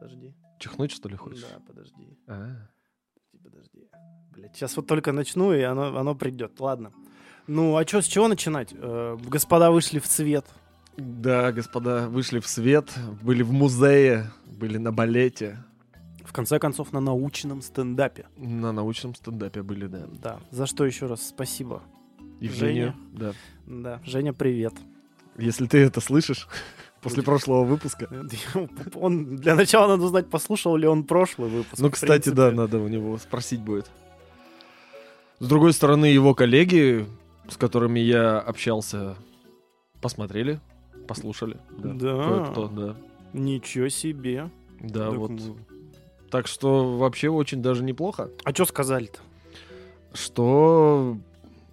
Подожди. Чихнуть, что ли, хочешь? Да, подожди. А. Подожди, подожди. Блять, сейчас вот только начну, и оно, оно придет. Ладно. Ну, а что, с чего начинать? Э, господа вышли в цвет. Да, господа, вышли в свет, были в музее, были на балете, В конце концов, на научном стендапе. на научном стендапе были, да. Да. За что еще раз спасибо. Евгению, Женя. да. Да. Женя, привет. Если ты это слышишь после прошлого выпуска. Он, для начала надо узнать, послушал ли он прошлый выпуск. Ну, кстати, да, надо у него спросить будет. С другой стороны, его коллеги, с которыми я общался, посмотрели, послушали. Да. Да. Кое-кто, да. Ничего себе. Да, Так вот. мы- Так что вообще очень даже неплохо, А что сказали-то? что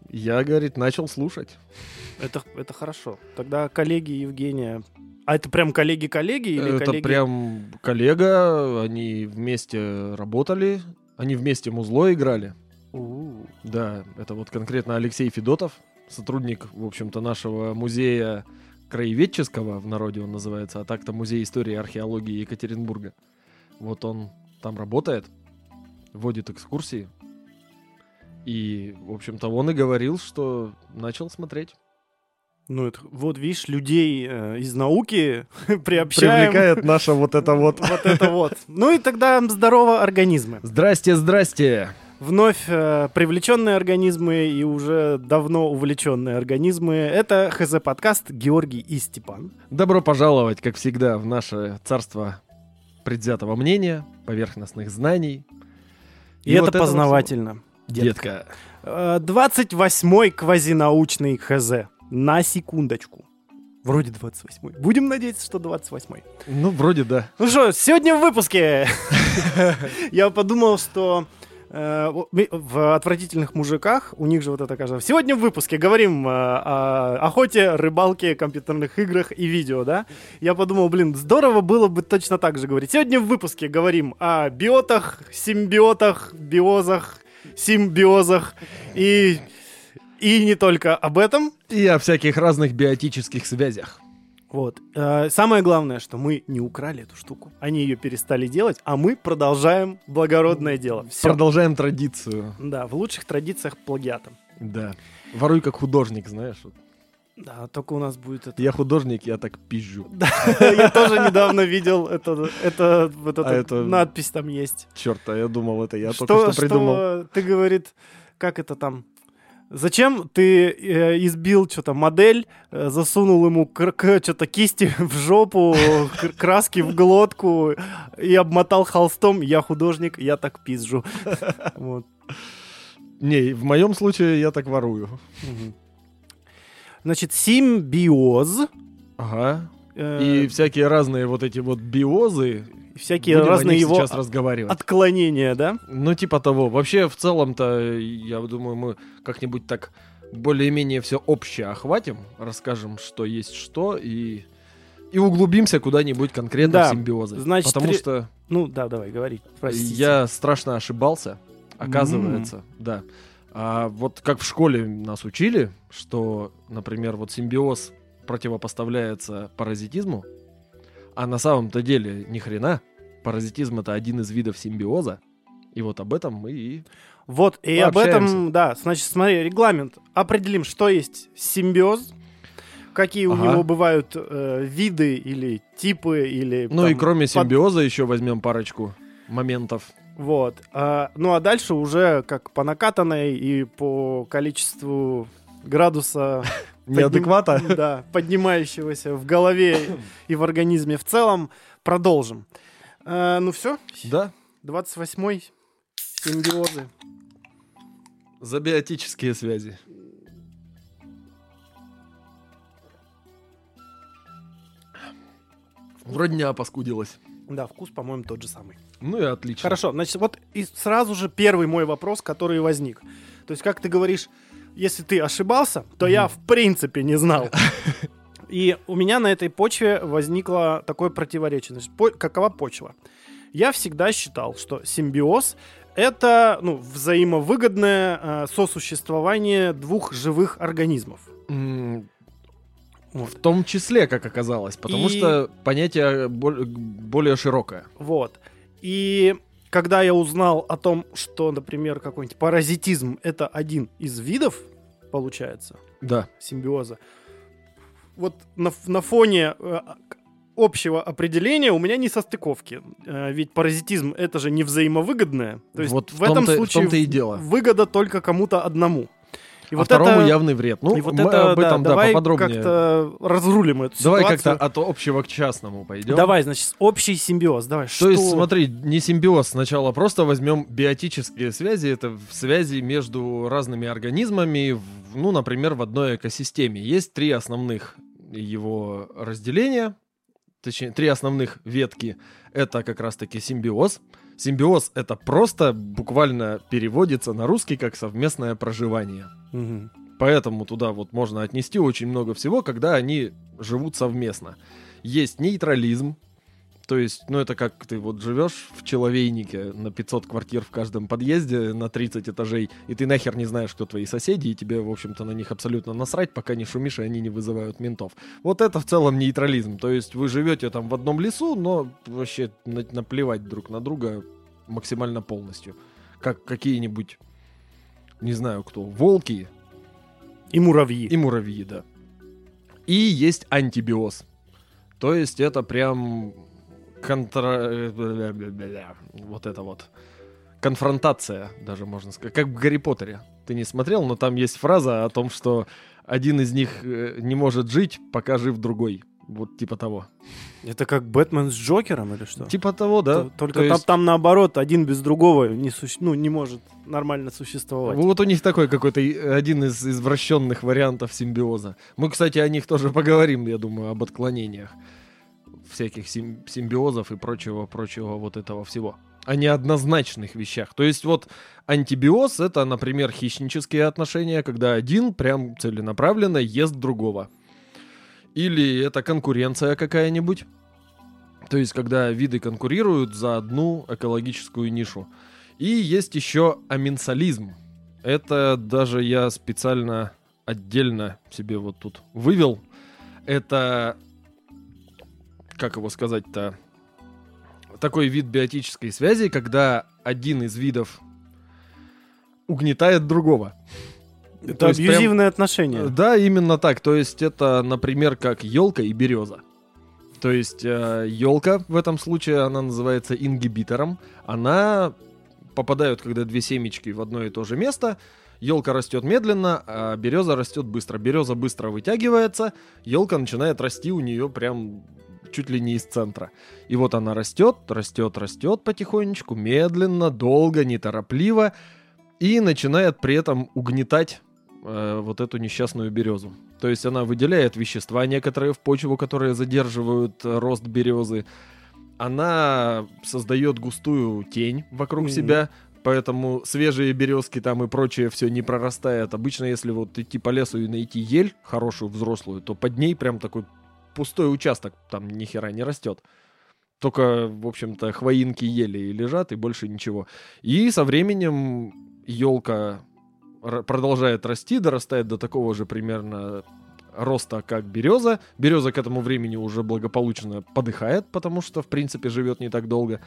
я, говорит, начал слушать. Это, это хорошо. Тогда коллеги Евгения... А это прям коллеги-коллеги или Это коллеги... прям коллега, они вместе работали, они вместе музло играли. У, Да, это вот конкретно Алексей Федотов, сотрудник, в общем-то, нашего музея краеведческого, в народе он называется, а так-то музей истории и археологии Екатеринбурга. Вот он там работает, водит экскурсии. И, в общем-то, он и говорил, что начал смотреть. Ну, это, вот видишь, людей э, из науки приобщаем. Привлекает наше вот это вот. Вот это вот. Ну и тогда здорово организмы. Здрасте, здрасте! Вновь э, привлеченные организмы и уже давно увлеченные организмы. Это ХЗ-подкаст Георгий и Степан. Добро пожаловать, как всегда, в наше царство предвзятого мнения, поверхностных знаний. И, это вот познавательно. Детка. Э, 28-й квазинаучный ХЗ. На секундочку. Вроде 28-й. Будем надеяться, что 28-й. Ну, вроде да. Ну что, сегодня в выпуске я подумал, что э, в- отвратительных мужиках у них же вот это кажется. Сегодня в выпуске говорим э, о охоте, рыбалке, компьютерных играх и видео, да? Я подумал, блин, здорово было бы точно так же говорить. Сегодня в выпуске говорим о биотах, симбиотах, биозах, симбиозах и и не только об этом. И о всяких разных биотических связях. Вот. Э, Самое главное, что мы не украли эту штуку. Они ее перестали делать, а мы продолжаем благородное дело. Все. Продолжаем традицию. Да, в лучших традициях плагиата. Да. Воруй как художник, знаешь. вот. Да, только у нас будет это. Я художник, я так пизжу. Я тоже недавно видел это, это, вот А это- надпись там есть. Черт, а я думал, это я только что придумал. что ты говорит, как это там? Зачем ты э, избил что-то модель, э, засунул ему что-то кисти в жопу, кр- краски в глотку и обмотал холстом? Я художник, я так пизжу. Вот. Не, в моем случае я так ворую. Значит, симбиоз. Ага. э, И всякие разные вот эти вот биозы. Всякие будем разные его сейчас разговаривать. отклонения, да? Ну, типа того. Вообще, в целом-то, я думаю, мы как-нибудь так более-менее все общее охватим, расскажем, что есть что, и, и углубимся куда-нибудь конкретно Да, в симбиозы. значит, Потому три- что Ну, да, давай, говори. Простите. я страшно ошибался, оказывается, да. А вот как в школе нас учили, что, например, вот симбиоз противопоставляется паразитизму, а на самом-то деле ни хрена. Паразитизм это один из видов симбиоза. И вот об этом мы и... Вот, и об этом, да, значит, смотри, регламент. Определим, что есть симбиоз, какие у Ага. него бывают э, виды или типы, или... Ну и там, кроме под- симбиоза еще возьмем парочку моментов. Вот. А, ну а дальше уже как по накатанной и по количеству градуса... подним- Неадеквата? Да, поднимающегося в голове и в организме в целом. Продолжим. А, ну все, Да. 28-й симбиозы. Забиотические связи. Вроде не опаскудилось. Да, вкус, по-моему, тот же самый. Ну и отлично. Хорошо, значит, вот и сразу же первый мой вопрос, который возник. То есть, как ты говоришь, если ты ошибался, то я в принципе не знал. И у меня на этой почве возникло такое противоречие. Значит, по- какова почва? Я всегда считал, что симбиоз это ну, взаимовыгодное э, сосуществование двух живых организмов. М, Вот. В том числе, как оказалось, потому И- что понятие более широкое. Вот. И когда я узнал о том, что, например, какой-нибудь паразитизм это один из видов, получается, Да. симбиоза, вот на, на фоне э, общего определения у меня не состыковки. Э, ведь паразитизм это же не взаимовыгодное. То есть Вот в, в этом в случае том-то и в- дело. выгода только кому-то одному. И а вот второму это, явный вред. Ну, и вот мы это, об этом, да, давай поподробнее. как-то разрулим эту Давай ситуацию. как-то от общего к частному пойдем. Давай, значит, общий симбиоз. Давай, То что... есть, смотри, не симбиоз. Сначала просто возьмем биотические связи. Это связи между разными организмами, ну, например, в одной экосистеме. Есть три основных его разделения, точнее, три основных ветки. Это как раз-таки симбиоз. Симбиоз — это просто буквально переводится на русский как совместное проживание. Мгм. Поэтому туда вот можно отнести очень много всего, когда они живут совместно. Есть нейтрализм, то есть, ну это как ты вот живешь в человейнике на 500 квартир в каждом подъезде на 30 этажей, и ты нахер не знаешь, кто твои соседи, и тебе, в общем-то, на них абсолютно насрать, пока не шумишь, и они не вызывают ментов. Вот это в целом нейтрализм. То есть вы живете там в одном лесу, но вообще на- наплевать друг на друга максимально полностью. Как какие-нибудь, не знаю кто, волки, И муравьи. и муравьи, да. И есть антибиоз. То есть это прям контра... Вот это вот. Конфронтация, даже можно сказать. Как в Гарри Поттере. Ты не смотрел, но там есть фраза о том, что один из них э, не может жить, пока жив другой. Вот типа того. Это как Бэтмен с Джокером или что? Типа того, да. Т- Только То там, есть- там наоборот, один без другого не, суще- ну, не может нормально существовать. Вот у них такой какой-то один из извращенных вариантов симбиоза. Мы, кстати, о них тоже поговорим, я думаю, об отклонениях всяких сим- симбиозов и прочего, прочего вот этого всего. О неоднозначных вещах. То есть вот антибиоз — это, например, хищнические отношения, когда один прям целенаправленно ест другого. Или это конкуренция какая-нибудь. То есть, когда виды конкурируют за одну экологическую нишу. И есть еще аменсализм. Это даже я специально отдельно себе вот тут вывел. Это, как его сказать-то, такой вид биотической связи, когда один из видов угнетает другого. Это То есть прям- отношения. да, именно так. То есть это, например, как елка и береза. То есть елка в этом случае она называется ингибитором. Она попадают, когда две семечки в одно и то же место. Елка растет медленно, а береза растет быстро. Береза быстро вытягивается, елка начинает расти у нее прям чуть ли не из центра. И вот она растет, растет, растет потихонечку, медленно, долго, неторопливо, и начинает при этом угнетать э, вот эту несчастную березу. То есть она выделяет вещества некоторые в почву, которые задерживают э, рост березы. Она создает густую тень вокруг Мгм. себя, поэтому свежие березки там и прочее все не прорастает. Обычно, если вот идти по лесу и найти ель хорошую, взрослую, то под ней прям такой пустой участок, там ни хера не растет. Только, в общем-то, хвоинки ели и лежат, и больше ничего. И со временем елка продолжает расти, дорастает до такого же примерно роста, как береза. Береза к этому времени уже благополучно подыхает, потому что, в принципе, живет не так долго.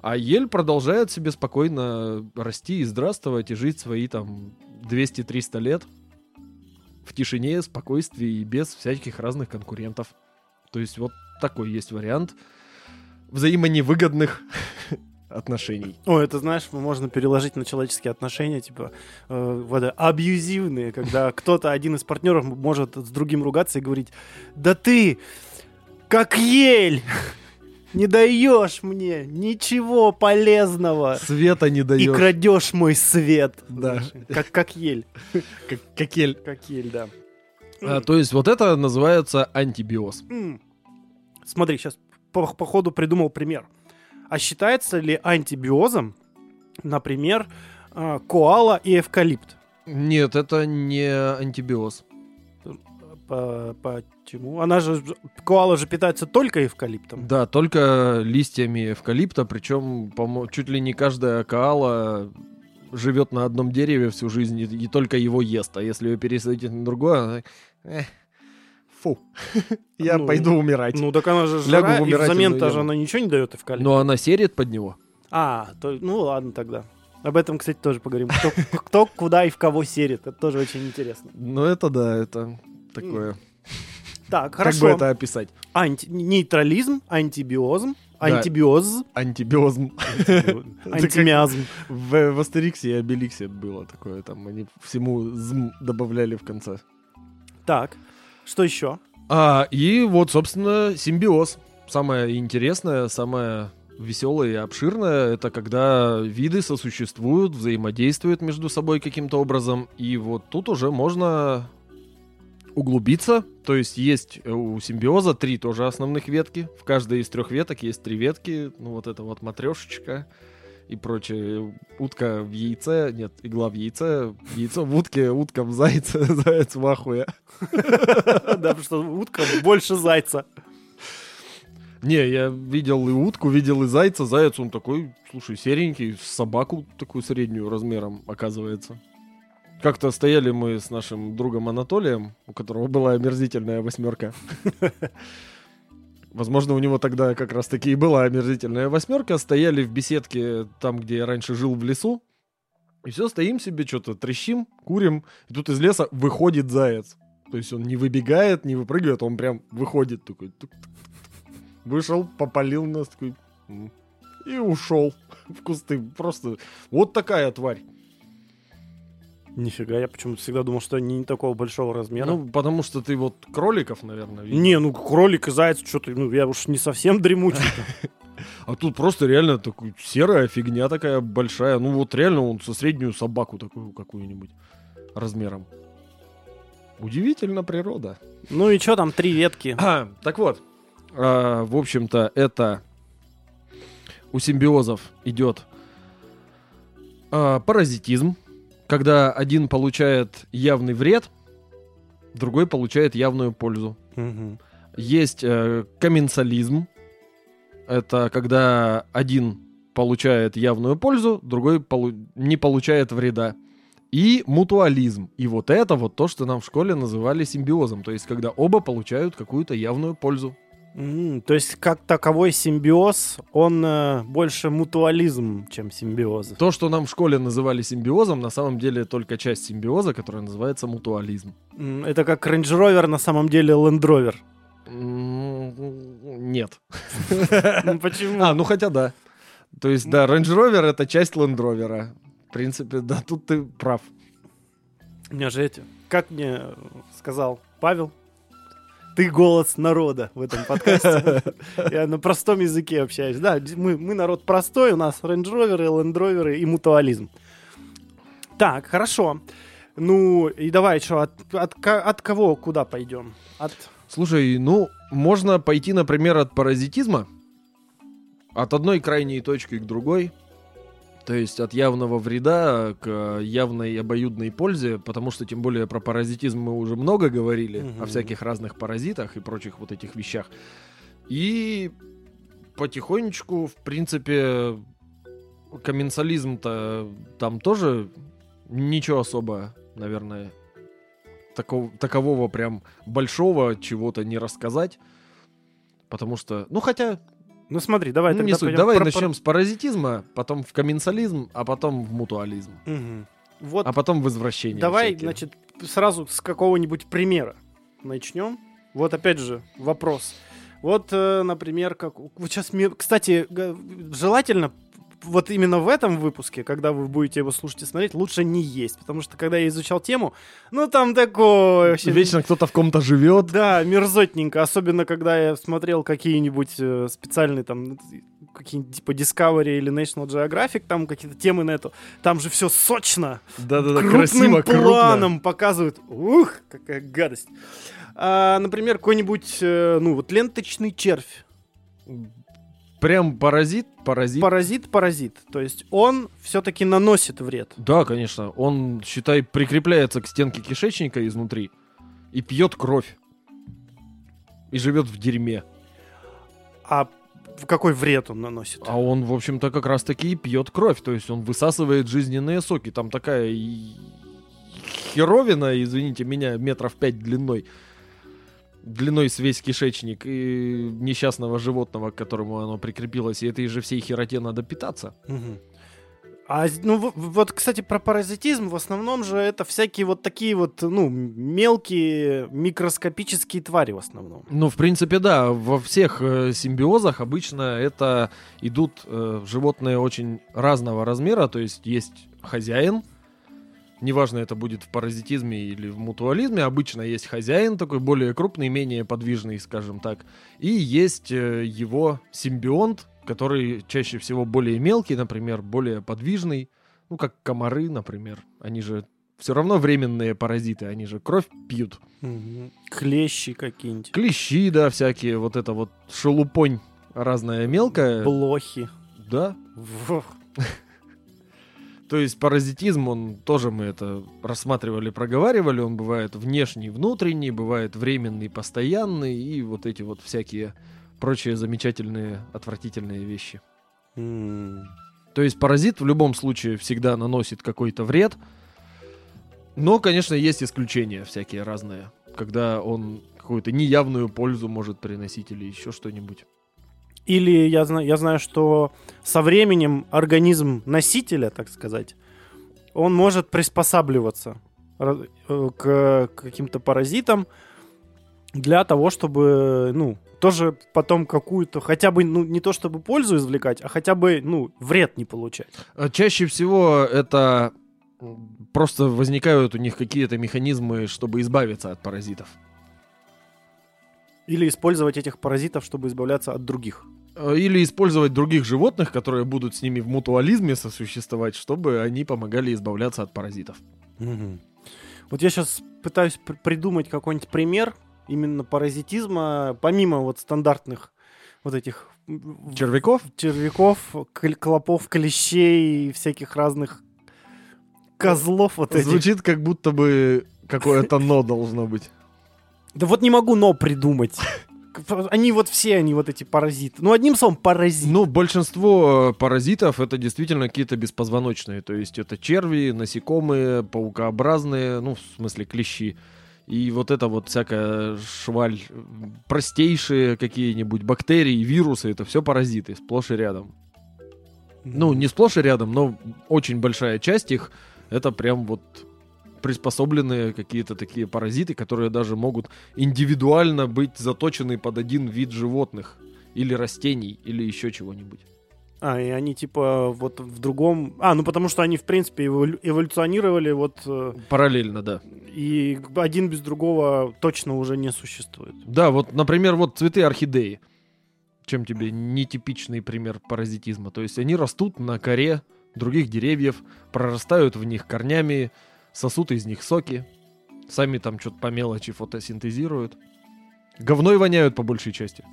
А ель продолжает себе спокойно расти и здравствовать, и жить свои там 200-300 лет в тишине, спокойствии и без всяких разных конкурентов. То есть вот такой есть вариант взаимоневыгодных отношений. О, это, знаешь, можно переложить на человеческие отношения, типа, э, вот, абьюзивные, когда кто-то, один из партнеров может с другим ругаться и говорить, да ты, как ель, не даешь мне ничего полезного Света не и даешь. крадешь мой свет. Да. Как, как ель, Как, как ель. как ель, да. А, то есть вот это называется антибиоз. Смотри, сейчас по, по ходу придумал пример. А считается ли антибиозом, например, э, коала и эвкалипт? Нет, это не антибиоз. По- Почему? Она же коала же питается только эвкалиптом. Да, только листьями эвкалипта, причем по-мо- чуть ли не каждая коала живет на одном дереве всю жизнь и, и только его ест. А если ее пересадить на другое, она... «Эх, Фу. Я Ну, пойду умирать. Ну, так она же Лягу в и умирательную взамен-то же яму. она ничего не дает эвкалипт. Но она серит под него. А, то, ну ладно тогда. Об этом, кстати, тоже поговорим. Кто, кто куда и в кого серит. Это тоже очень интересно. Ну, это да, это такое. Так, Как хорошо. бы это описать? Анти- нейтрализм, антибиозм, Да. антибиоз, Антибиозм. антимиазм. В, в Астериксе и Обеликсе было такое, там они всему зм добавляли в конце. Так, что еще? А, и вот, собственно, симбиоз. Самое интересное, самое веселое и обширное, это когда виды сосуществуют, взаимодействуют между собой каким-то образом, и вот тут уже можно углубиться, то есть есть э, у симбиоза три тоже основных ветки, в каждой из трех веток есть три ветки, ну вот это вот матрешечка и прочее, утка в яйце, нет, игла в яйце, яйцо в утке, утка в зайце, заяц в ахуе. Да, потому что утка больше зайца. Не, я видел и утку, видел и зайца. Заяц, он такой, слушай, серенький, собаку такую среднюю размером, оказывается. Как-то стояли мы с нашим другом Анатолием, у которого была омерзительная восьмерка. Возможно, у него тогда как раз таки и была омерзительная восьмерка. Стояли в беседке там, где я раньше жил в лесу. И все, стоим себе, что-то трещим, курим. И тут из леса выходит заяц. То есть он не выбегает, не выпрыгивает, он прям выходит такой. Вышел, попалил нас такой. И ушел в кусты. Просто вот такая тварь. Нифига, я почему-то всегда думал, что они не такого большого размера. Ну, потому что ты вот кроликов, наверное, видел. не, ну кролик и заяц, что-то, ну я уж не совсем дремучий. А тут просто реально такой серая фигня такая большая. Ну вот реально он со среднюю собаку такую какую-нибудь размером. Удивительно природа. Ну и что там, три ветки? А, так вот, а, в общем-то, это у симбиозов идет а, паразитизм, когда один получает явный вред, другой получает явную пользу. Мгм. Есть э, комменсализм. Это когда один получает явную пользу, другой полу- не получает вреда. И мутуализм. И вот это вот то, что нам в школе называли симбиозом. То есть, когда оба получают какую-то явную пользу. М, То есть, как таковой симбиоз, он э, больше мутуализм, чем симбиоз. То, что нам в школе называли симбиозом, на самом деле только часть симбиоза, которая называется мутуализм. М, Это как Range Rover, на самом деле Land Rover. Нет. Почему? А, ну хотя да. То есть, да, Range Rover это часть Land Rover. В принципе, да, тут ты прав. У меня же эти, как мне э, сказал Павел, ты голос народа в этом подкасте. Я на простом языке общаюсь. Да, мы, мы народ простой, у нас Land Rover и мутуализм. Так, хорошо. Ну, и давай, что, от, от, от кого куда пойдем? От... Слушай, ну, можно пойти, например, от паразитизма, от одной крайней точки к другой, то есть от явного вреда к явной обоюдной пользе, потому что тем более про паразитизм мы уже много говорили, Мгм. о всяких разных паразитах и прочих вот этих вещах. И потихонечку, в принципе, комменсализм-то там тоже ничего особо, наверное, такого, такового прям большого чего-то не рассказать. Потому что, ну хотя, Ну смотри, давай ну, тогда не суть. Давай про- начнем с паразитизма, потом в комменсализм, а потом в мутуализм, Мгм. Вот а потом в извращение. Давай, всякие. значит, сразу с какого-нибудь примера начнем. Вот опять же вопрос. Вот, э, например, как вот сейчас, кстати, желательно вот именно в этом выпуске, когда вы будете его слушать и смотреть, лучше не есть, потому что когда я изучал тему, ну там такое вообще. Вечно кто-то в ком-то живет. Да, мерзотненько, особенно когда я смотрел какие-нибудь э, специальные там какие-нибудь типа Discovery или National Geographic, там какие-то темы на эту, там же все сочно, Да-да-да, красиво, крупно. планом показывают. Ух, какая гадость. А, например, какой-нибудь, э, ну вот ленточный червь. Прям паразит, паразит. Паразит, паразит. То есть он все-таки наносит вред. Да, конечно. Он, считай, прикрепляется к стенке кишечника изнутри и пьет кровь. И живет в дерьме. А какой вред он наносит? А он, в общем-то, как раз-таки и пьет кровь. То есть он высасывает жизненные соки. Там такая херовина, извините меня, метров пять длиной. Длиной с весь кишечник и несчастного животного, к которому оно прикрепилось, и этой же всей хероте надо питаться. Мгм. А ну вот, кстати, про паразитизм в основном же это всякие вот такие вот, ну, мелкие микроскопические твари в основном. Ну, в принципе, да, во всех э, симбиозах обычно это идут э, животные очень разного размера, то есть есть хозяин, неважно, это будет в паразитизме или в мутуализме, обычно есть хозяин такой более крупный, менее подвижный, скажем так, и есть э, его симбионт, который чаще всего более мелкий, например, более подвижный, ну, как комары, например, они же все равно временные паразиты, они же кровь пьют. Клещи какие-нибудь. Клещи, да, всякие, вот это вот шелупонь разная мелкая. Блохи. Да. В- То есть паразитизм, он тоже мы это рассматривали, проговаривали, он бывает внешний, внутренний, бывает временный, постоянный и вот эти вот всякие прочие замечательные, отвратительные вещи. М. То есть паразит в любом случае всегда наносит какой-то вред, но, конечно, есть исключения всякие разные, когда он какую-то неявную пользу может приносить или еще что-нибудь. Или я знаю, я знаю, что со временем организм носителя, так сказать, он может приспосабливаться э, к каким-то паразитам для того, чтобы, ну, тоже потом какую-то, хотя бы, ну, не то чтобы пользу извлекать, а хотя бы, ну, вред не получать. А Чаще всего это просто возникают у них какие-то механизмы, чтобы избавиться от паразитов. Или использовать этих паразитов, чтобы избавляться от других. Э, Или использовать других животных, которые будут с ними в мутуализме сосуществовать, чтобы они помогали избавляться от паразитов. Вот я сейчас пытаюсь пр- придумать какой-нибудь пример именно паразитизма, помимо вот стандартных вот этих Червяков? червяков, кль- клопов, клещей и всяких разных козлов вот этих. Звучит как будто бы какое-то «но» должно быть. Да вот не могу но придумать. Они вот все, они вот эти паразиты. Ну, одним словом, паразит. Ну, большинство э, паразитов это действительно какие-то беспозвоночные. То есть это черви, насекомые, паукообразные, ну, в смысле клещи. И вот это вот всякая шваль, простейшие какие-нибудь бактерии, вирусы, это все паразиты, сплошь и рядом. Ну, не сплошь и рядом, но очень большая часть их это прям вот приспособленные какие-то такие паразиты, которые даже могут индивидуально быть заточены под один вид животных или растений или еще чего-нибудь. А, и они типа вот в другом... А, ну потому что они, в принципе, эволю- эволюционировали вот... э, Параллельно, да. И один без другого точно уже не существует. Да, вот, например, вот цветы орхидеи. Чем тебе нетипичный пример паразитизма? То есть они растут на коре других деревьев, прорастают в них корнями, сосут из них соки, сами там что-то по мелочи фотосинтезируют. Говной воняют по большей части.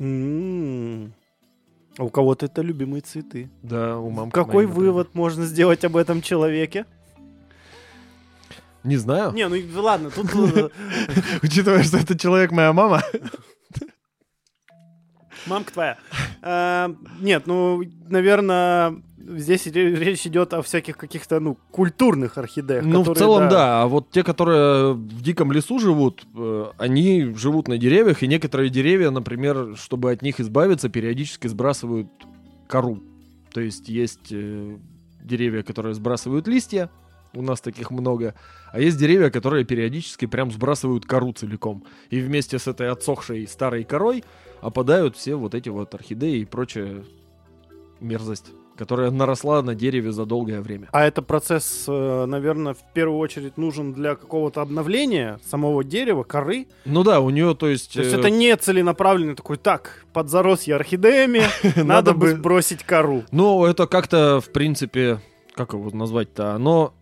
А у кого-то это любимые цветы. Да, у мамки Какой моей, например. вывод можно сделать об этом человеке? Не знаю. Не, ну ладно, тут... э, Учитывая, что это человек моя мама. Мамка твоя. А, Нет, ну, наверное, здесь ре- речь идет о всяких каких-то, ну, культурных орхидеях. Ну, в которые, целом, да. А вот те, которые в диком лесу живут, э, они живут на деревьях, и некоторые деревья, например, чтобы от них избавиться, периодически сбрасывают кору. То есть есть э, деревья, которые сбрасывают листья, у нас таких много, а есть деревья, которые периодически прям сбрасывают кору целиком. И вместе с этой отсохшей старой корой опадают все вот эти вот орхидеи и прочая мерзость, которая наросла на дереве за долгое время. А это процесс, наверное, в первую очередь нужен для какого-то обновления самого дерева, коры. Ну да, у нее, то есть... То есть э, это не целенаправленный такой, так, подзарос я орхидеями, надо бы сбросить кору. Ну, это как-то, в принципе, как его назвать-то, оно,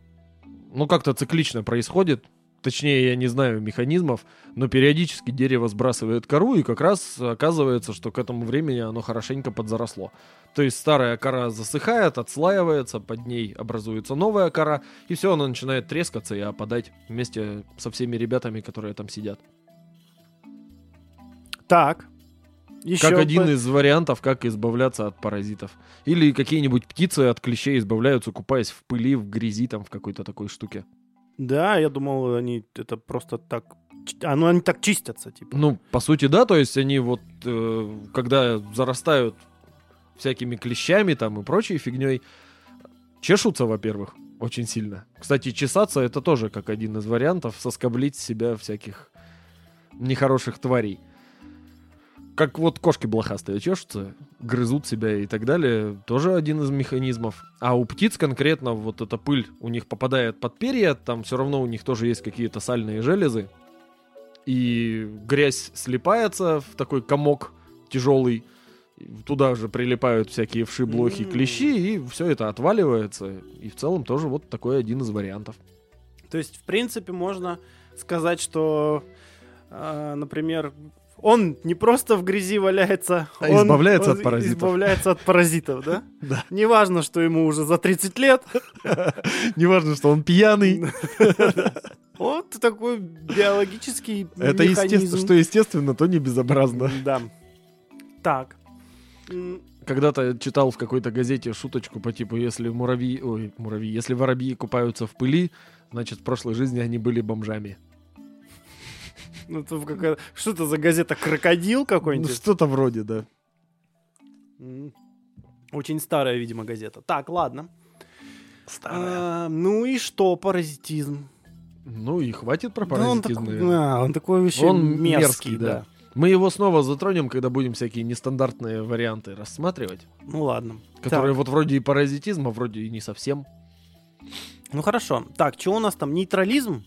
ну, как-то циклично происходит. Точнее, я не знаю механизмов, но периодически дерево сбрасывает кору, и как раз оказывается, что к этому времени оно хорошенько подзаросло. То есть старая кора засыхает, отслаивается, под ней образуется новая кора, и все, она начинает трескаться и опадать вместе со всеми ребятами, которые там сидят. Так. Еще как один бы- из вариантов, как избавляться от паразитов. Или какие-нибудь птицы от клещей избавляются, купаясь в пыли, в грязи, там, в какой-то такой штуке. Да, я думал, они это просто так ну, они так чистятся, типа. Ну, по сути, да, то есть они вот, э, когда зарастают всякими клещами там и прочей фигней, чешутся, во-первых, очень сильно. Кстати, чесаться это тоже как один из вариантов соскоблить себя всяких нехороших тварей. Как вот кошки блохастые чешутся, грызут себя и так далее, тоже один из механизмов. А у птиц конкретно вот эта пыль у них попадает под перья, там все равно у них тоже есть какие-то сальные железы, и грязь слипается в такой комок тяжелый, туда же прилипают всякие вши, блохи, клещи, и все это отваливается. И в целом тоже вот такой один из вариантов. То есть, в принципе, можно сказать, что, э, например, он не просто в грязи валяется, А он- избавляется он от паразитов. Избавляется от паразитов, да? Да. Неважно, что ему уже за 30 лет. Неважно, что он пьяный. Вот такой биологический Это естественно, что естественно, то не безобразно. Да. Так. Когда-то читал в какой-то газете шуточку по типу, если муравьи, ой, муравьи, если воробьи купаются в пыли, значит, в прошлой жизни они были бомжами. Ну, это какая- Что это за газета? Крокодил Ну, какой-нибудь? что-то вроде, да. Очень старая, видимо, газета. Так, ладно. А, ну и что, паразитизм? Ну и хватит про Да он паразитизм, такой, наверное. а, он такой вообще Он мерзкий, мерзкий, да. да. Мы его снова затронем, когда будем всякие нестандартные варианты рассматривать, Ну ладно. которые Так, вот вроде и паразитизм, а вроде и не совсем. ну хорошо. Так, что у нас там? Нейтрализм?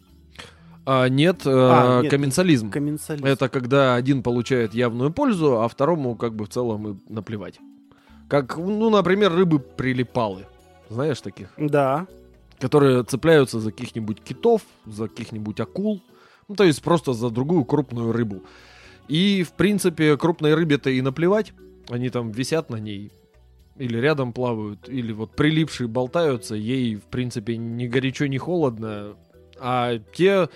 А нет, А, э, нет, комменсализм. Комменсализм. Это когда один получает явную пользу, а второму как бы в целом и наплевать. Как, ну, например, рыбы-прилипалы. Знаешь таких? Да. Которые цепляются за каких-нибудь китов, за каких-нибудь акул. Ну, то есть просто за другую крупную рыбу. И, в принципе, крупной рыбе-то и наплевать. Они там висят на ней. Или рядом плавают, или вот прилипшие болтаются. Ей, в принципе, ни горячо, ни холодно. А те,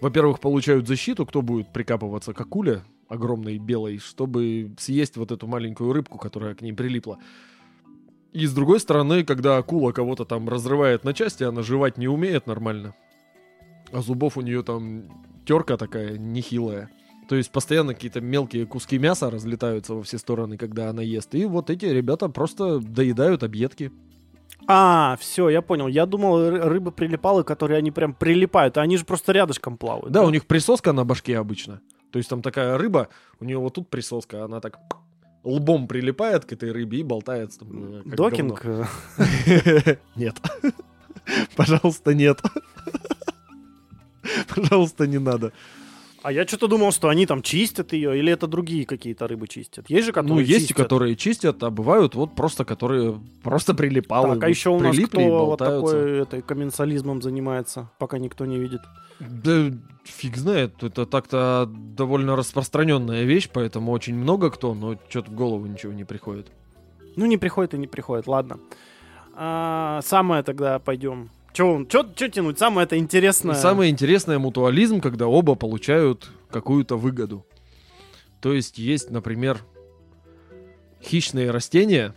во-первых, получают защиту, кто будет прикапываться к акуле огромной белой, чтобы съесть вот эту маленькую рыбку, которая к ней прилипла. И с другой стороны, когда акула кого-то там разрывает на части, она жевать не умеет нормально. А зубов у нее там терка такая нехилая. То есть постоянно какие-то мелкие куски мяса разлетаются во все стороны, когда она ест. И вот эти ребята просто доедают объедки. А, все, я понял. Я думал, ры- рыбы прилипалы, которые они прям прилипают, а они же просто рядышком плавают. Да, у них присоска на башке обычно. То есть там такая рыба, у нее вот тут присоска, она так лбом прилипает к этой рыбе и болтается. Там, э, как Докинг. Нет. Пожалуйста, нет. Пожалуйста, не надо. А я что-то думал, что они там чистят ее, или это другие какие-то рыбы чистят. Есть же, которые Ну, есть, чистят? которые чистят, а бывают вот просто, которые просто прилипалы. Так, а еще у нас и кто вот такой этой комменсализмом занимается, пока никто не видит? Да фиг знает, это так-то довольно распространенная вещь, поэтому очень много кто, но что-то в голову ничего не приходит. Ну, не приходит и не приходит, ладно. А, самое тогда пойдем. Че тянуть? Самое это интересное. Самое интересное мутуализм, когда оба получают какую-то выгоду. То есть есть, например, хищные растения.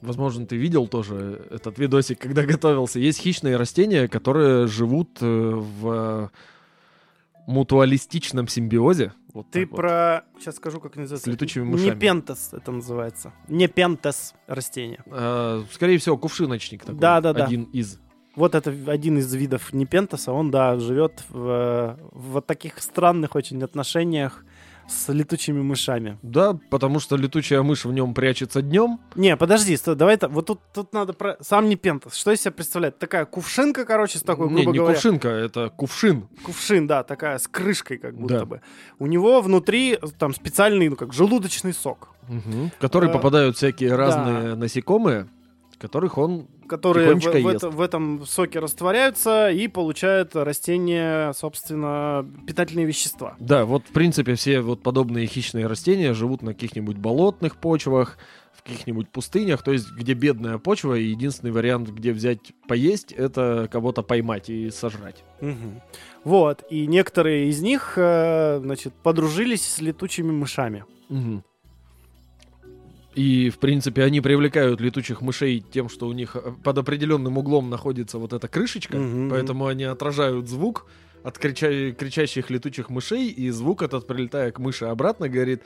Возможно, ты видел тоже этот видосик, когда готовился. Есть хищные растения, которые живут э, в мутуалистичном симбиозе. Вот Ты так вот. про... Сейчас скажу, как называется. С летучими мышами. Не пентас это называется. Не пентас растение. А, скорее всего, кувшиночник такой. Да-да-да. Один из. Вот это один из видов непентаса. Он, да, живет в, в вот таких странных очень отношениях с летучими мышами. Да, потому что летучая мышь в нем прячется днем. Не, подожди, стой, давай это. Вот тут, тут надо про. Сам не пентас. Что из себя представляет? Такая кувшинка, короче, с такой, не, грубо не говоря. кувшинка, это кувшин. Кувшин, да, такая с крышкой, как будто Да. бы. У него внутри там специальный, ну как желудочный сок, Мгм. В который Э, попадают всякие разные насекомые, которых он... которые в, в ест. это- в этом соке растворяются и получают растения, собственно, питательные вещества. Да, вот в принципе все вот подобные хищные растения живут на каких-нибудь болотных почвах, в каких-нибудь пустынях, то есть где бедная почва, и единственный вариант, где взять поесть, это кого-то поймать и сожрать. Мгм. Вот, и некоторые из них, э, значит, подружились с летучими мышами. Мгм. И, в принципе, они привлекают летучих мышей тем, что у них э, под определенным углом находится вот эта крышечка, Мгм. поэтому они отражают звук, от крича- кричащих летучих мышей, и звук этот, прилетая к мыши обратно, говорит,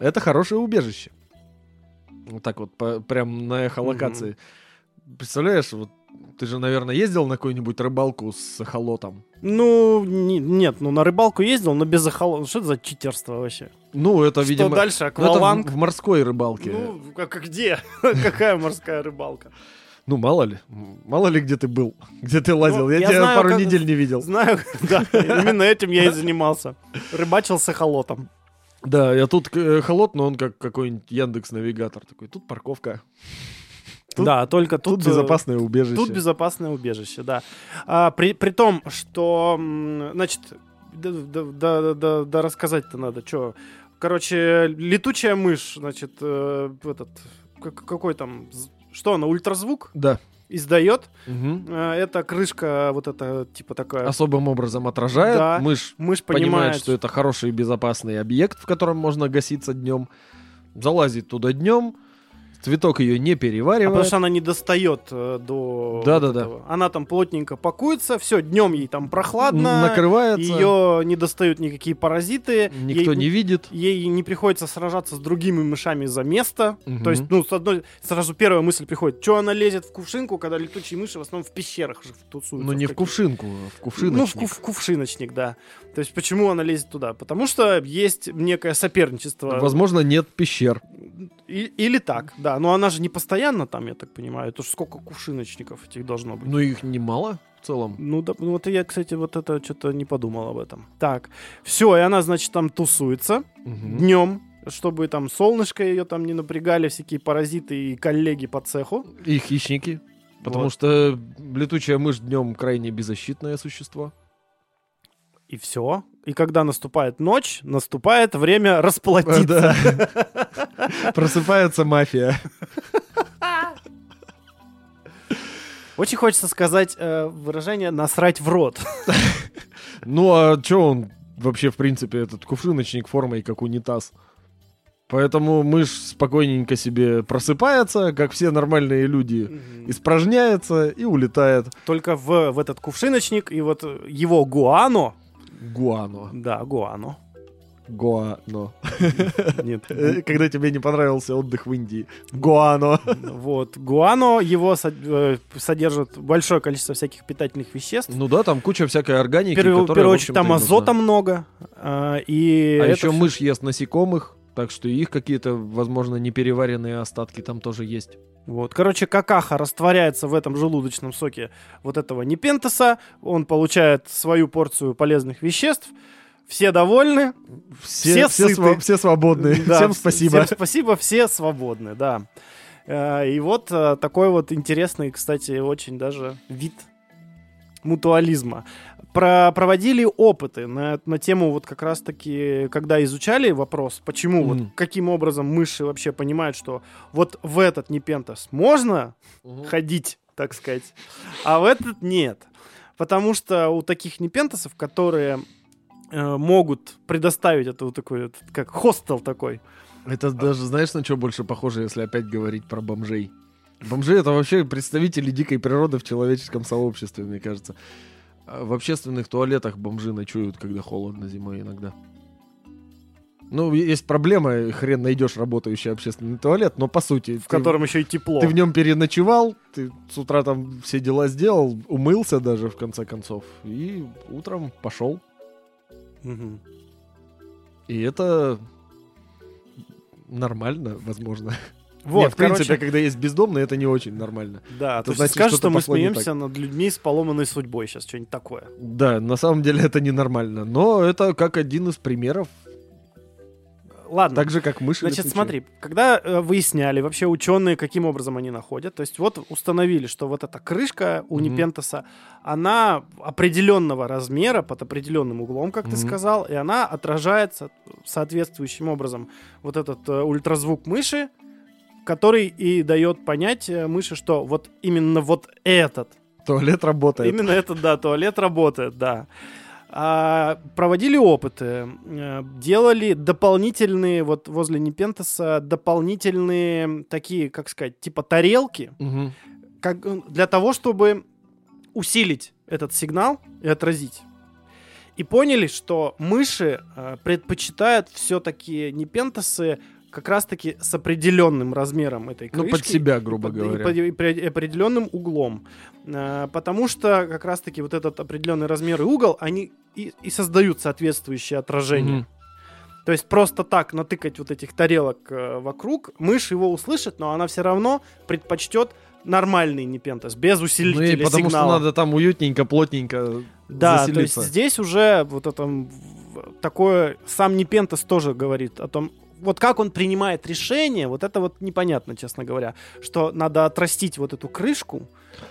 это хорошее убежище. Вот так вот, по- прям на эхолокации. Представляешь, вот ты же, наверное, ездил на какую-нибудь рыбалку с эхолотом? Ну, не- нет, ну на рыбалку ездил, но без охолота. Что это за читерство вообще? Ну, это, Что видимо... дальше? ну, это Акваланг? в, в морской рыбалке. Ну, как, как где? Какая морская рыбалка? Ну, мало ли. Мало ли, где ты был. Где ты лазил. Ну, я, я тебя знаю, пару как- недель не видел. Знаю, да, именно этим я и занимался. Рыбачил с эхолотом. Да, я тут э, холод, но он как какой-нибудь Яндекс Навигатор такой. Тут парковка. Тут- да, только Тут, тут, э, безопасное убежище. Тут безопасное убежище, да. А, при, при том, что, значит, да, да, да, да, рассказать-то надо, что. Короче, летучая мышь, значит, э, этот, как- какой там, что она, ультразвук Да. издает. Э, это крышка, вот эта, типа такая. Особым образом отражает. Да. Мышь Мышь понимает, понимает, что это хороший и безопасный объект, в котором можно гаситься днем. Залазит туда днем. Цветок ее не А потому переваривает. что она не достает э, до Да-да-да. вот этого. Она там плотненько пакуется, все, днем ей там прохладно, накрывается. ее не достают никакие паразиты, Никто ей, не видит. ей не приходится сражаться с другими мышами за место. Мгм. То есть, ну, с одной, сразу первая мысль приходит, что она лезет в кувшинку, когда летучие мыши в основном в пещерах же тусуются. Ну, не в каких- кувшинку, а в кувшиночник. Ну, в, кув- в кувшиночник, да. То есть, почему она лезет туда? Потому что есть некое соперничество. Возможно, нет пещер. И- или так, да. Но она же не постоянно там, я так понимаю. Это ж сколько кувшиночников этих должно быть. Ну, их немало в целом. Ну, да, ну, вот я, кстати, вот это что-то не подумал об этом. Так, все, и она, значит, там тусуется Мгм. днем, чтобы там солнышко ее там не напрягали всякие паразиты и коллеги по цеху. И хищники. Потому Вот. что летучая мышь днем крайне беззащитное существо. И все. И когда наступает ночь, наступает время расплатиться. Просыпается мафия. Очень хочется сказать э, выражение «насрать в рот». Ну, а чё он вообще, в принципе, этот кувшиночник формой, как унитаз? Поэтому мышь спокойненько себе просыпается, как все нормальные люди, испражняется и улетает. Только в, в этот кувшиночник и вот его гуано, Гуано. да, гуано, Гуано. нет, Э, Когда тебе не понравился отдых в Индии. Гуано. вот, гуано, его э, содержит большое количество всяких питательных веществ. Ну да, там куча всякой органики, в которая, первую очередь, там азота много, а, и А еще мышь ест насекомых, так что их какие-то, возможно, непереваренные остатки там тоже есть. Вот. Короче, какаха растворяется в этом желудочном соке вот этого непентеса, он получает свою порцию полезных веществ, все довольны, Все Все, все, сыты. сва- все свободны. Да, Всем вс- спасибо. Всем спасибо, все свободны, да. Э, И вот э, такой вот интересный, кстати, очень даже вид мутуализма. Про, проводили опыты на, на тему вот как раз-таки, когда изучали вопрос, почему, вот Мгм. каким образом мыши вообще понимают, что вот в этот непентас можно ходить, так сказать, а в этот нет. Потому что у таких непентасов, которые э, могут предоставить это вот такой, вот, как хостел такой, Это даже, знаешь, на что больше похоже, если опять говорить про бомжей? Бомжи — это вообще представители дикой природы в человеческом сообществе, мне кажется. А В общественных туалетах бомжи ночуют, когда холодно зимой иногда. Ну, есть проблема, хрен найдешь работающий общественный туалет, но по сути... в котором еще и тепло. Ты в нем переночевал, ты с утра там все дела сделал, умылся даже в конце концов, и утром пошел. Мгм. И это нормально, возможно. Вот, Нет, в принципе, короче, когда есть бездомные, это не очень нормально. да, это то есть значит, скажешь, что-то что мы смеемся над людьми с поломанной судьбой сейчас, что-нибудь такое. Да, на самом деле это ненормально. Но это как один из примеров, Ладно. так же, как мыши Значит, смотри, когда э, выясняли вообще ученые, каким образом они находят, то есть вот установили, что вот эта крышка у Мгм. Непентаса, она определенного размера, под определенным углом, как ты Мгм. сказал, и она отражается соответствующим образом вот этот э, ультразвук мыши, который и дает понять э, мыши, что вот именно вот этот Туалет работает. Именно этот, да, туалет работает, да. А, проводили опыты, э, делали дополнительные, вот возле Непентаса, дополнительные такие, как сказать, типа тарелки, Мгм. как, э, для того, чтобы усилить этот сигнал и отразить. и поняли, что мыши э, предпочитают все-таки непентасы как раз-таки с определенным размером этой крышки. Ну, под себя, грубо и под- говоря. И, под- и при определенным углом. Э, Потому что как раз-таки вот этот определенный размер и угол, они и, и создают соответствующее отражение. Мгм. То есть просто так натыкать вот этих тарелок э, вокруг, мышь его услышит, но она все равно предпочтет нормальный непентас, без Ну и усилителя потому сигнала. что надо там уютненько, плотненько Да, то есть заселиться. здесь уже вот это такое, сам Непентас тоже говорит о том, вот как он принимает решение, вот это вот непонятно, честно говоря, что надо отрастить вот эту крышку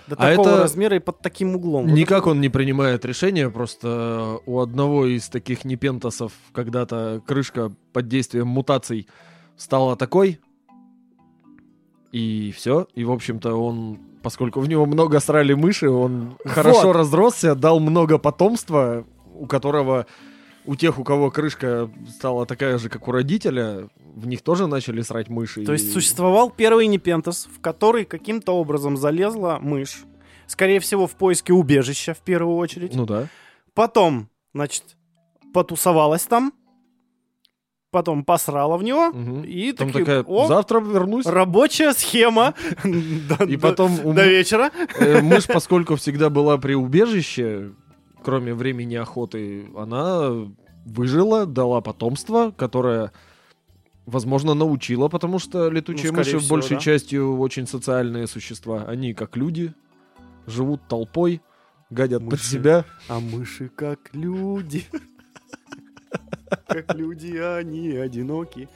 до А такого это размера и под таким углом. Никак он не принимает решения, просто у одного из таких непентасов когда-то крышка под действием мутаций стала такой, и все. И, в общем-то, он, поскольку в него много срали мыши, он хорошо Вот. разросся, дал много потомства, у которого, у тех, у кого крышка стала такая же, как у родителя, в них тоже начали срать мыши. То есть и- существовал первый Непентас, в который каким-то образом залезла мышь, скорее всего, в поиске убежища в первую очередь. Ну да. Потом, значит, потусовалась там, потом посрала в него, Мгм. и Там таки, такая, о, завтра вернусь. рабочая схема И потом до вечера. Э, Мышь, поскольку всегда была при убежище, кроме времени охоты, она выжила, дала потомство, которое, возможно, научила, потому что летучие Ну, мыши всего, большей да. частью очень социальные существа. Они, как люди, живут толпой, гадят под Мыши. себя. А мыши как люди. Как люди, они одиноки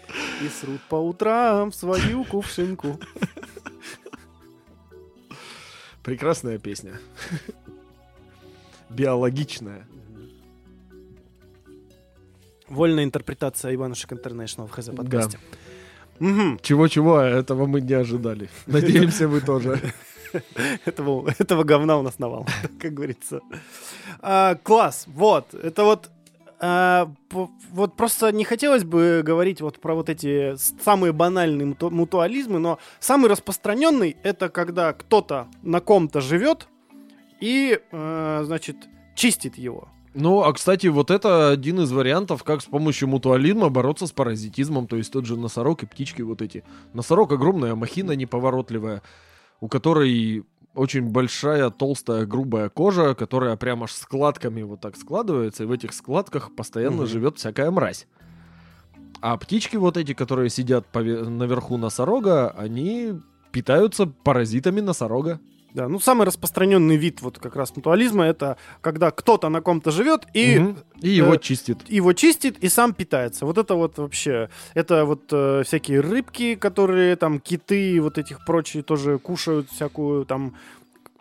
и срут по утрам свою кувшинку. Прекрасная песня. Биологичная. Вольная интерпретация Иванушек Интернешнл в ХЗ подкасте. Мгм. Чего-чего, а этого мы не ожидали. Надеемся, вы тоже. Этого, этого говна у нас навал, как говорится. А, класс, вот, это вот а, вот просто не хотелось бы говорить вот про вот эти самые банальные муту- мутуализмы, но самый распространенный это когда кто-то на ком-то живет и, э, значит, чистит его. Ну, а кстати, вот это один из вариантов, как с помощью мутуализма бороться с паразитизмом, то есть тот же носорог и птички вот эти. Носорог огромная махина неповоротливая, у которой очень большая, толстая, грубая кожа, которая прямо аж складками вот так складывается, и в этих складках постоянно Мгм. живет всякая мразь. А птички вот эти, которые сидят пове- наверху носорога, они питаются паразитами носорога. Да, ну самый распространенный вид вот как раз мутуализма это когда кто-то на ком-то живет и Мгм. и его э, чистит. его чистит и сам питается. Вот это вот вообще, это вот э, всякие рыбки, которые там киты, вот этих прочие тоже кушают всякую там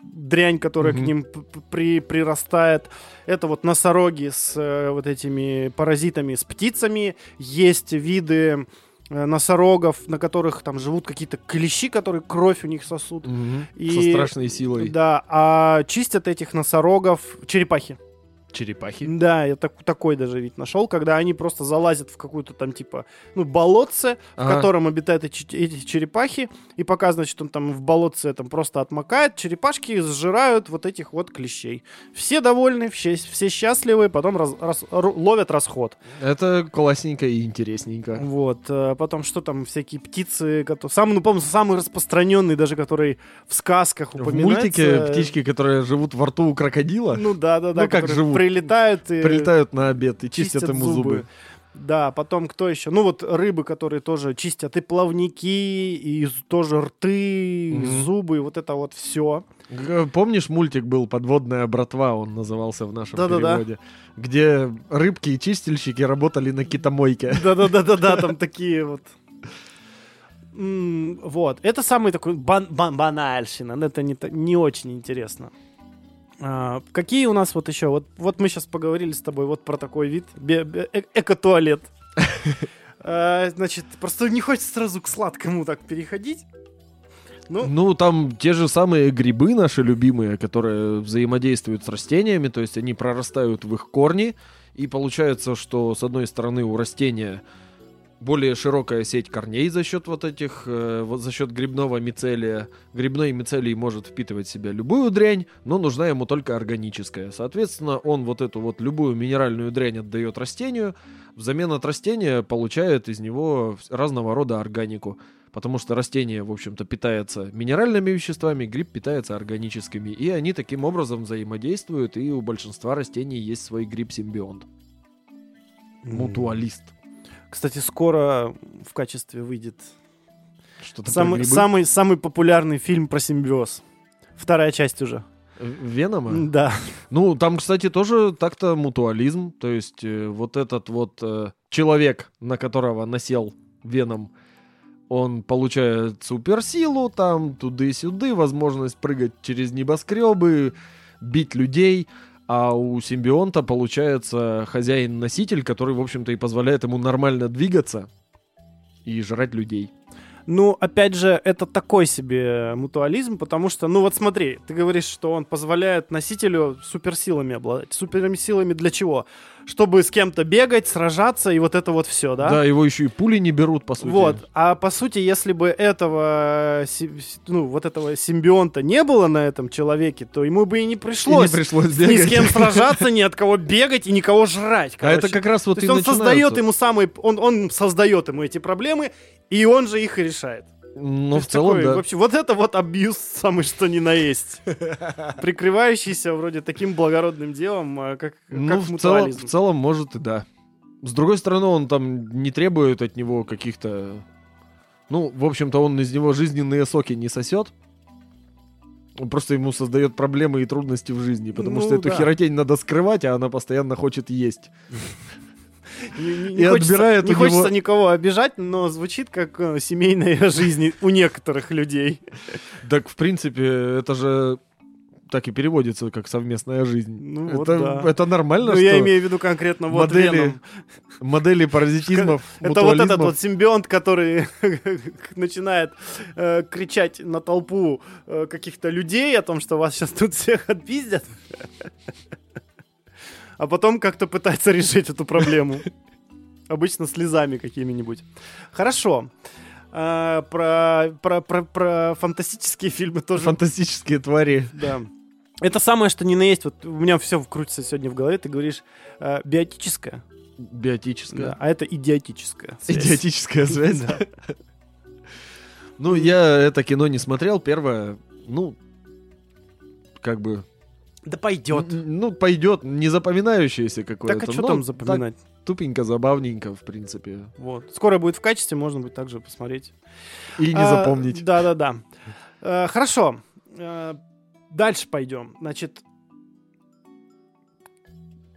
дрянь, которая Мгм. к ним при, прирастает. Это вот носороги с э, вот этими паразитами, с птицами. Есть виды носорогов, на которых там живут какие-то клещи, которые кровь у них сосут. Мгм. И- Со страшной силой. Да, а чистят этих носорогов черепахи. Черепахи. Да, я так- такой даже вид нашел, когда они просто залазят в какую-то там типа, ну, болотце, в Ага. котором обитают эти, эти черепахи, и пока, значит, он там в болотце там просто отмокает, черепашки сжирают вот этих вот клещей. Все довольны, все, все счастливы, потом раз- раз- ру- ловят расход. Это классненько и интересненько. Вот, э, потом что там, всякие птицы, которые... Самый, ну, помню, самый распространенный даже, который в сказках В упоминается. мультике птички, которые живут во рту у крокодила, Ну да, да, да. Ну, как живут. Прилетают и... прилетают на обед и чистят, ему зубы. Да, потом кто еще? Ну вот рыбы, которые тоже чистят и плавники, и тоже рты, и Мгм. зубы, и вот это вот все. Помнишь, мультик был «Подводная братва», он назывался в нашем Да-да-да. переводе, где рыбки и чистильщики работали на китомойке. Да-да-да-да-да, там такие вот. Вот, это самый такой бан- бан- банальщина, это не очень интересно. А, какие у нас вот еще? Вот, вот мы сейчас поговорили с тобой вот про такой вид, э- эко-туалет. А, Значит, просто не хочется сразу к сладкому так переходить. Ну, Ну, там те же самые грибы наши любимые, которые взаимодействуют с растениями, то есть они прорастают в их корни, и получается, что с одной стороны у растения более широкая сеть корней за счет вот этих, э, вот за счет грибного мицелия. Грибной мицелий может впитывать в себя любую дрянь, но нужна ему только органическая. Соответственно, он вот эту вот любую минеральную дрянь отдает растению, взамен от растения получает из него разного рода органику. Потому что растение, в общем-то, питается минеральными веществами, гриб питается органическими. И они таким образом взаимодействуют, и у большинства растений есть свой гриб-симбионт. Мутуалист. Кстати, скоро в качестве выйдет Что-то самый, самый, самый популярный фильм про симбиоз. Вторая часть уже. Венома? Да. Ну, там, кстати, тоже так-то мутуализм. То есть э, вот этот вот э, человек, на которого насел Веном, он получает суперсилу, там, туды-сюды, возможность прыгать через небоскребы, бить людей. А у симбионта получается хозяин-носитель, который, в общем-то, и позволяет ему нормально двигаться и жрать людей. Ну, опять же, это такой себе мутуализм, потому что, ну вот смотри, ты говоришь, что он позволяет носителю суперсилами обладать. Суперсилами для чего? Чтобы с кем-то бегать, сражаться и вот это вот все, да? Да, его еще и пули не берут, по сути. Вот, а по сути, если бы этого, ну, вот этого симбионта не было на этом человеке, то ему бы и не И пришлось, не пришлось ни с кем сражаться, ни от кого бегать и никого жрать. А это короче. как раз вот То и есть он создает ему самые, он, он создает ему эти проблемы, и он же их и решает. Ну, в целом, такой, да. Вообще, вот это вот абьюз самый что ни на есть. Прикрывающийся вроде таким благородным делом, а, как, Ну, как в целом, в целом, может и да. С другой стороны, он там не требует от него каких-то... Ну, в общем-то, он из него жизненные соки не сосет. Он просто ему создает проблемы и трудности в жизни, потому Ну, что эту да. херотень надо скрывать, а она постоянно хочет есть. Не, не- и хочется, отбирает не у хочется него- никого обижать, но звучит как э, семейная жизнь у некоторых людей. Так, в принципе, это же так и переводится, как совместная жизнь. Ну, вот это, да. Ну, это нормально, что я имею в виду конкретно вот модели, Веном. модели паразитизмов, Это вот этот вот симбионт, который начинает э, кричать на толпу э, каких-то людей о том, что вас сейчас тут всех отпиздят. А потом как-то пытается решить эту проблему. Обычно слезами какими-нибудь. Хорошо. А, про, про, про, про фантастические фильмы тоже. фантастические твари. Да. Это самое, что ни на есть. Вот у меня все крутится сегодня в голове. Ты говоришь э, биотическое, Биотическая. да, а это идиотическое. Идиотическая связь. Да. Ну, я это кино не смотрел. Первое, ну, как бы... Да пойдет. Ну, пойдет, не запоминающееся какое-то. Так а что там запоминать? тупенько, забавненько, в принципе. Вот. Скоро будет в качестве, можно будет также посмотреть. И не А, запомнить. Да, да, да. Э, Хорошо. Э, Дальше пойдем. Значит,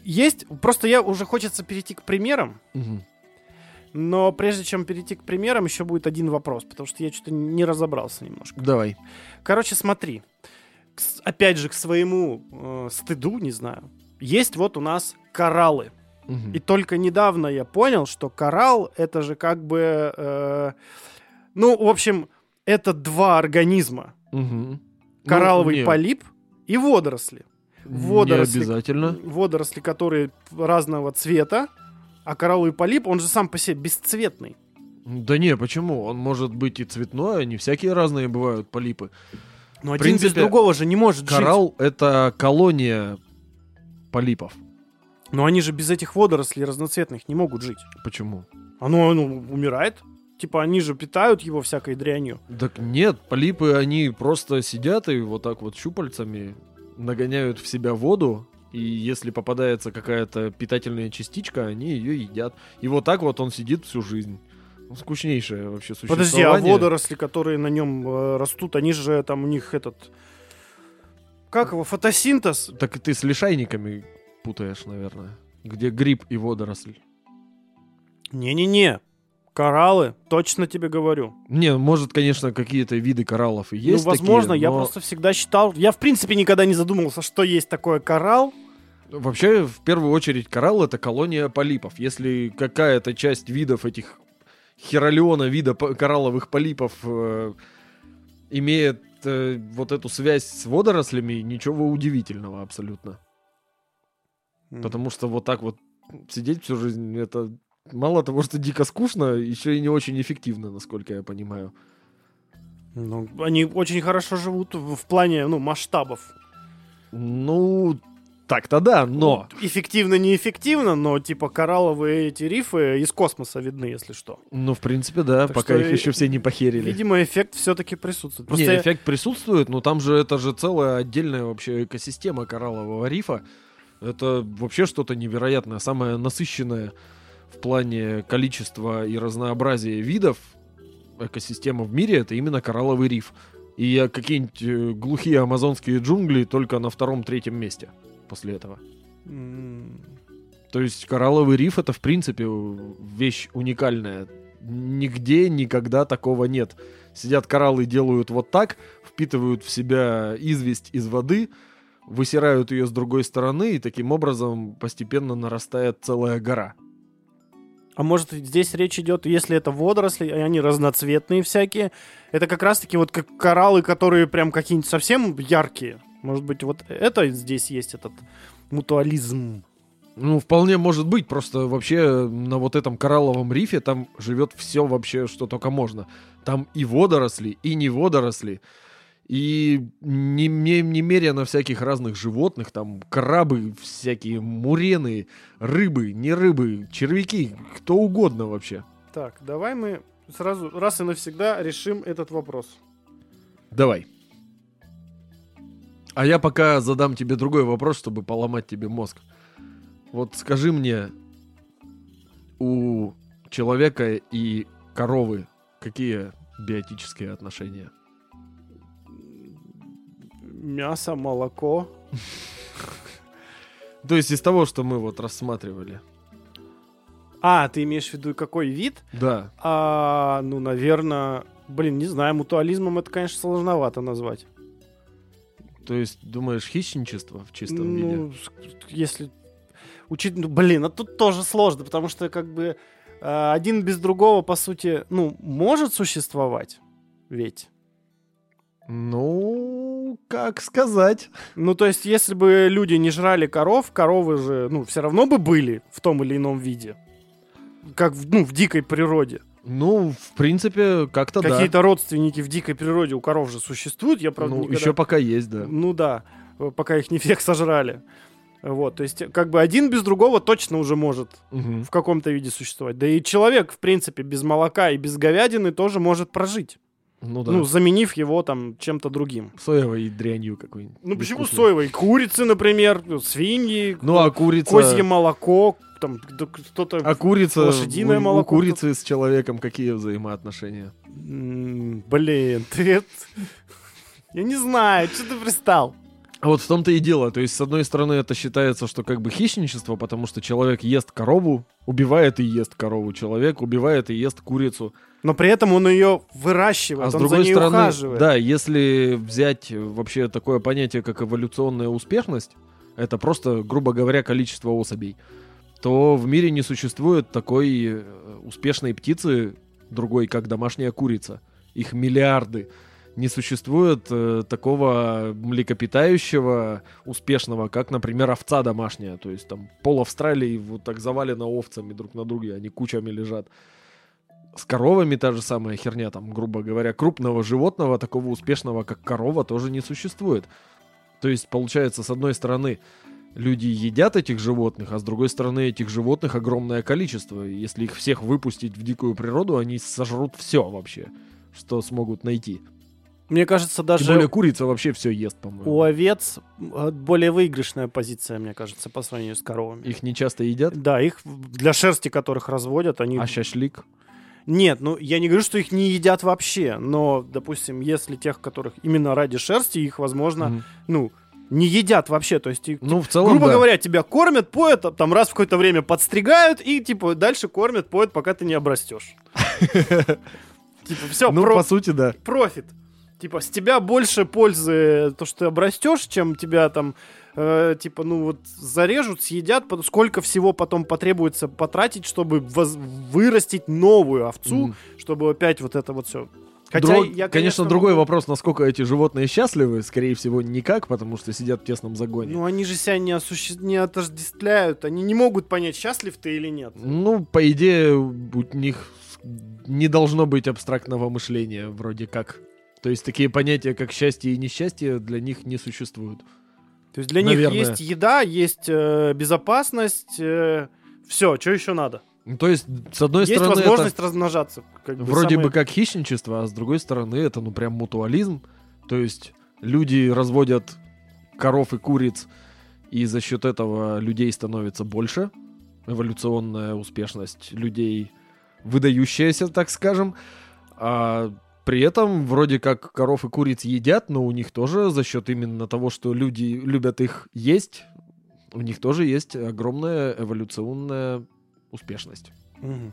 есть. Просто я уже хочется перейти к примерам. Мгм. Но прежде чем перейти к примерам, еще будет один вопрос, потому что я что-то не разобрался немножко. Давай. Короче, смотри. К с- опять же, к своему э, стыду, не знаю. Есть вот у нас кораллы. Мгм. И только недавно я понял, что коралл это же как бы... э, ну, в общем, это два организма. Мгм. Коралловый Ну, не, полип и водоросли. Не водоросли. обязательно. Водоросли, которые разного цвета, а коралловый полип, он же сам по себе бесцветный. Да не, почему? Он может быть и цветной, они всякие разные бывают, полипы. Но один без принципе, другого же не может жить. Коралл — это колония полипов. Но они же без этих водорослей разноцветных не могут жить. Почему? Оно, ну, умирает. Типа они же питают его всякой дрянью. Так нет, полипы, они просто сидят и вот так вот щупальцами нагоняют в себя воду, и если попадается какая-то питательная частичка, они ее едят. И вот так вот он сидит всю жизнь. Ну, Скучнейшее вообще существование. Подожди, а водоросли, которые на нем э, растут, они же там у них этот... Как его? Фотосинтез? Так и ты с лишайниками путаешь, наверное. Где гриб и водоросль. Не-не-не. Кораллы, точно тебе говорю. Не, может, конечно, какие-то виды кораллов и есть ну, возможно, такие, я но просто всегда считал... Я, в принципе, никогда не задумывался, что есть такое коралл. Вообще, в первую очередь, коралл — это колония полипов. Если какая-то часть видов этих херолеона вида коралловых полипов э, имеет э, вот эту связь с водорослями, ничего удивительного абсолютно. Потому что вот так вот сидеть всю жизнь, это мало того, что дико скучно, еще и не очень эффективно, насколько я понимаю. Ну, они очень хорошо живут в, в плане, ну, масштабов. Ну, так-то да, но... Эффективно, неэффективно, но типа коралловые эти рифы из космоса видны, если что. Ну, в принципе, да, Так пока что их еще все не похерили. Видимо, эффект все-таки присутствует. Не, Просто я- эффект присутствует, но там же это же целая отдельная вообще экосистема кораллового рифа. Это вообще что-то невероятное, самое насыщенное в плане количества и разнообразия видов экосистема в мире, это именно коралловый риф. И какие-нибудь э, глухие амазонские джунгли только на втором-третьем месте после этого. То есть коралловый риф это в принципе вещь уникальная. Нигде никогда такого нет. Сидят кораллы, делают вот так, впитывают в себя известь из воды, высирают ее с другой стороны, и таким образом постепенно нарастает целая гора. А может здесь речь идет, если это водоросли, и они разноцветные всякие, это как раз-таки вот как кораллы, которые прям какие-нибудь совсем яркие. Может быть, вот это здесь есть этот мутуализм. Ну, вполне может быть, просто вообще на вот этом коралловом рифе там живет все вообще, что только можно. Там и водоросли, и не водоросли, и не- не- немерено всяких разных животных, там крабы всякие, мурены, рыбы, не рыбы, червяки, кто угодно вообще. Так, давай мы сразу раз и навсегда решим этот вопрос. Давай. А я пока задам тебе другой вопрос, чтобы поломать тебе мозг. Вот скажи мне, у человека и коровы какие биотические отношения? Мясо, молоко. То есть из того, что мы вот рассматривали. А, ты имеешь в виду какой вид? Да. А, ну, наверное, блин, не знаю, мутуализмом это, конечно, сложновато назвать. То есть, думаешь, хищничество в чистом виде? Ну, с- если учить, ну, блин, а тут тоже сложно, потому что как бы э, один без другого, по сути, ну, может существовать, ведь. Ну, как сказать? Ну, то есть, если бы люди не жрали коров, коровы же, ну, все равно бы были в том или ином виде. Как, ну, в дикой природе. Ну, в принципе, как-то да. Какие-то родственники в дикой природе у коров же существуют, я, правда, Ну, никогда- еще пока есть, да. Ну да, пока их не всех сожрали. Вот, то есть, как бы один без другого точно уже может Мгм. в каком-то виде существовать. Да и человек, в принципе, без молока и без говядины тоже может прожить. Ну да. Ну, заменив его там чем-то другим. Соевой дрянью какой-нибудь. Ну, почему соевой? Курицы, например, свиньи, Ну, а курица... козье молоко, там кто-то... А курица... лошадиное у- молоко У курицы с человеком какие взаимоотношения? Блин, ты... Я не знаю, что ты пристал? А вот в том-то и дело. То есть, с одной стороны, это считается, что как бы хищничество, потому что человек ест корову, убивает и ест корову. Человек убивает и ест курицу. Но при этом он ее выращивает, А с он другой за ней стороны, ухаживает. да, если взять вообще такое понятие, как эволюционная успешность, это просто, грубо говоря, количество особей, то в мире не существует такой э, успешной птицы, другой, как домашняя курица. Их миллиарды. Не существует э, такого млекопитающего успешного, как, например, овца домашняя. То есть там пол Австралии вот так завалено овцами друг на друге, они кучами лежат. С коровами та же самая херня, там, грубо говоря, крупного животного, такого успешного, как корова, тоже не существует. То есть, получается, с одной стороны, люди едят этих животных, а с другой стороны, этих животных огромное количество. Если их всех выпустить в дикую природу, они сожрут все вообще, что смогут найти. Мне кажется, Тем даже более курица вообще все ест, по-моему. у овец э, более выигрышная позиция, мне кажется, по сравнению с коровами. Их не часто едят. Да, их для шерсти, которых разводят, они... А шашлик? Нет, ну я не говорю, что их не едят вообще, но, допустим, если тех, которых именно ради шерсти, их, возможно, Мгм. ну, не едят вообще, то есть, Ну, в целом, грубо да. говоря, тебя кормят, поят, а там раз в какое-то время подстригают и, типа, дальше кормят, поят, пока ты не обрастешь. Типа, все, Ну, по сути, да. профит. Типа, с тебя больше пользы то, что ты обрастешь, чем тебя там, э, типа, ну вот зарежут, съедят, сколько всего потом потребуется потратить, чтобы воз- вырастить новую овцу, чтобы опять вот это вот все. Хотя Друг- я, конечно, конечно, другой могу- вопрос, насколько эти животные счастливы. Скорее всего, никак, потому что сидят в тесном загоне. Ну, они же себя не, осуще... не отождествляют, они не могут понять, счастлив ты или нет. Ну, по идее, у них не должно быть абстрактного мышления, вроде как. То есть такие понятия, как счастье и несчастье, для них не существуют. То есть для Наверное. них есть еда, есть э, безопасность, все, что еще надо? Ну, то есть, с одной есть стороны, возможность размножаться. как это бы вроде самое- бы как хищничество, а с другой стороны, это ну прям мутуализм. То есть, люди разводят коров и куриц, и за счет этого людей становится больше. Эволюционная успешность людей выдающаяся, так скажем. А при этом вроде как коров и куриц едят, но у них тоже за счет именно того, что люди любят их есть, у них тоже есть огромная эволюционная успешность. Мгм.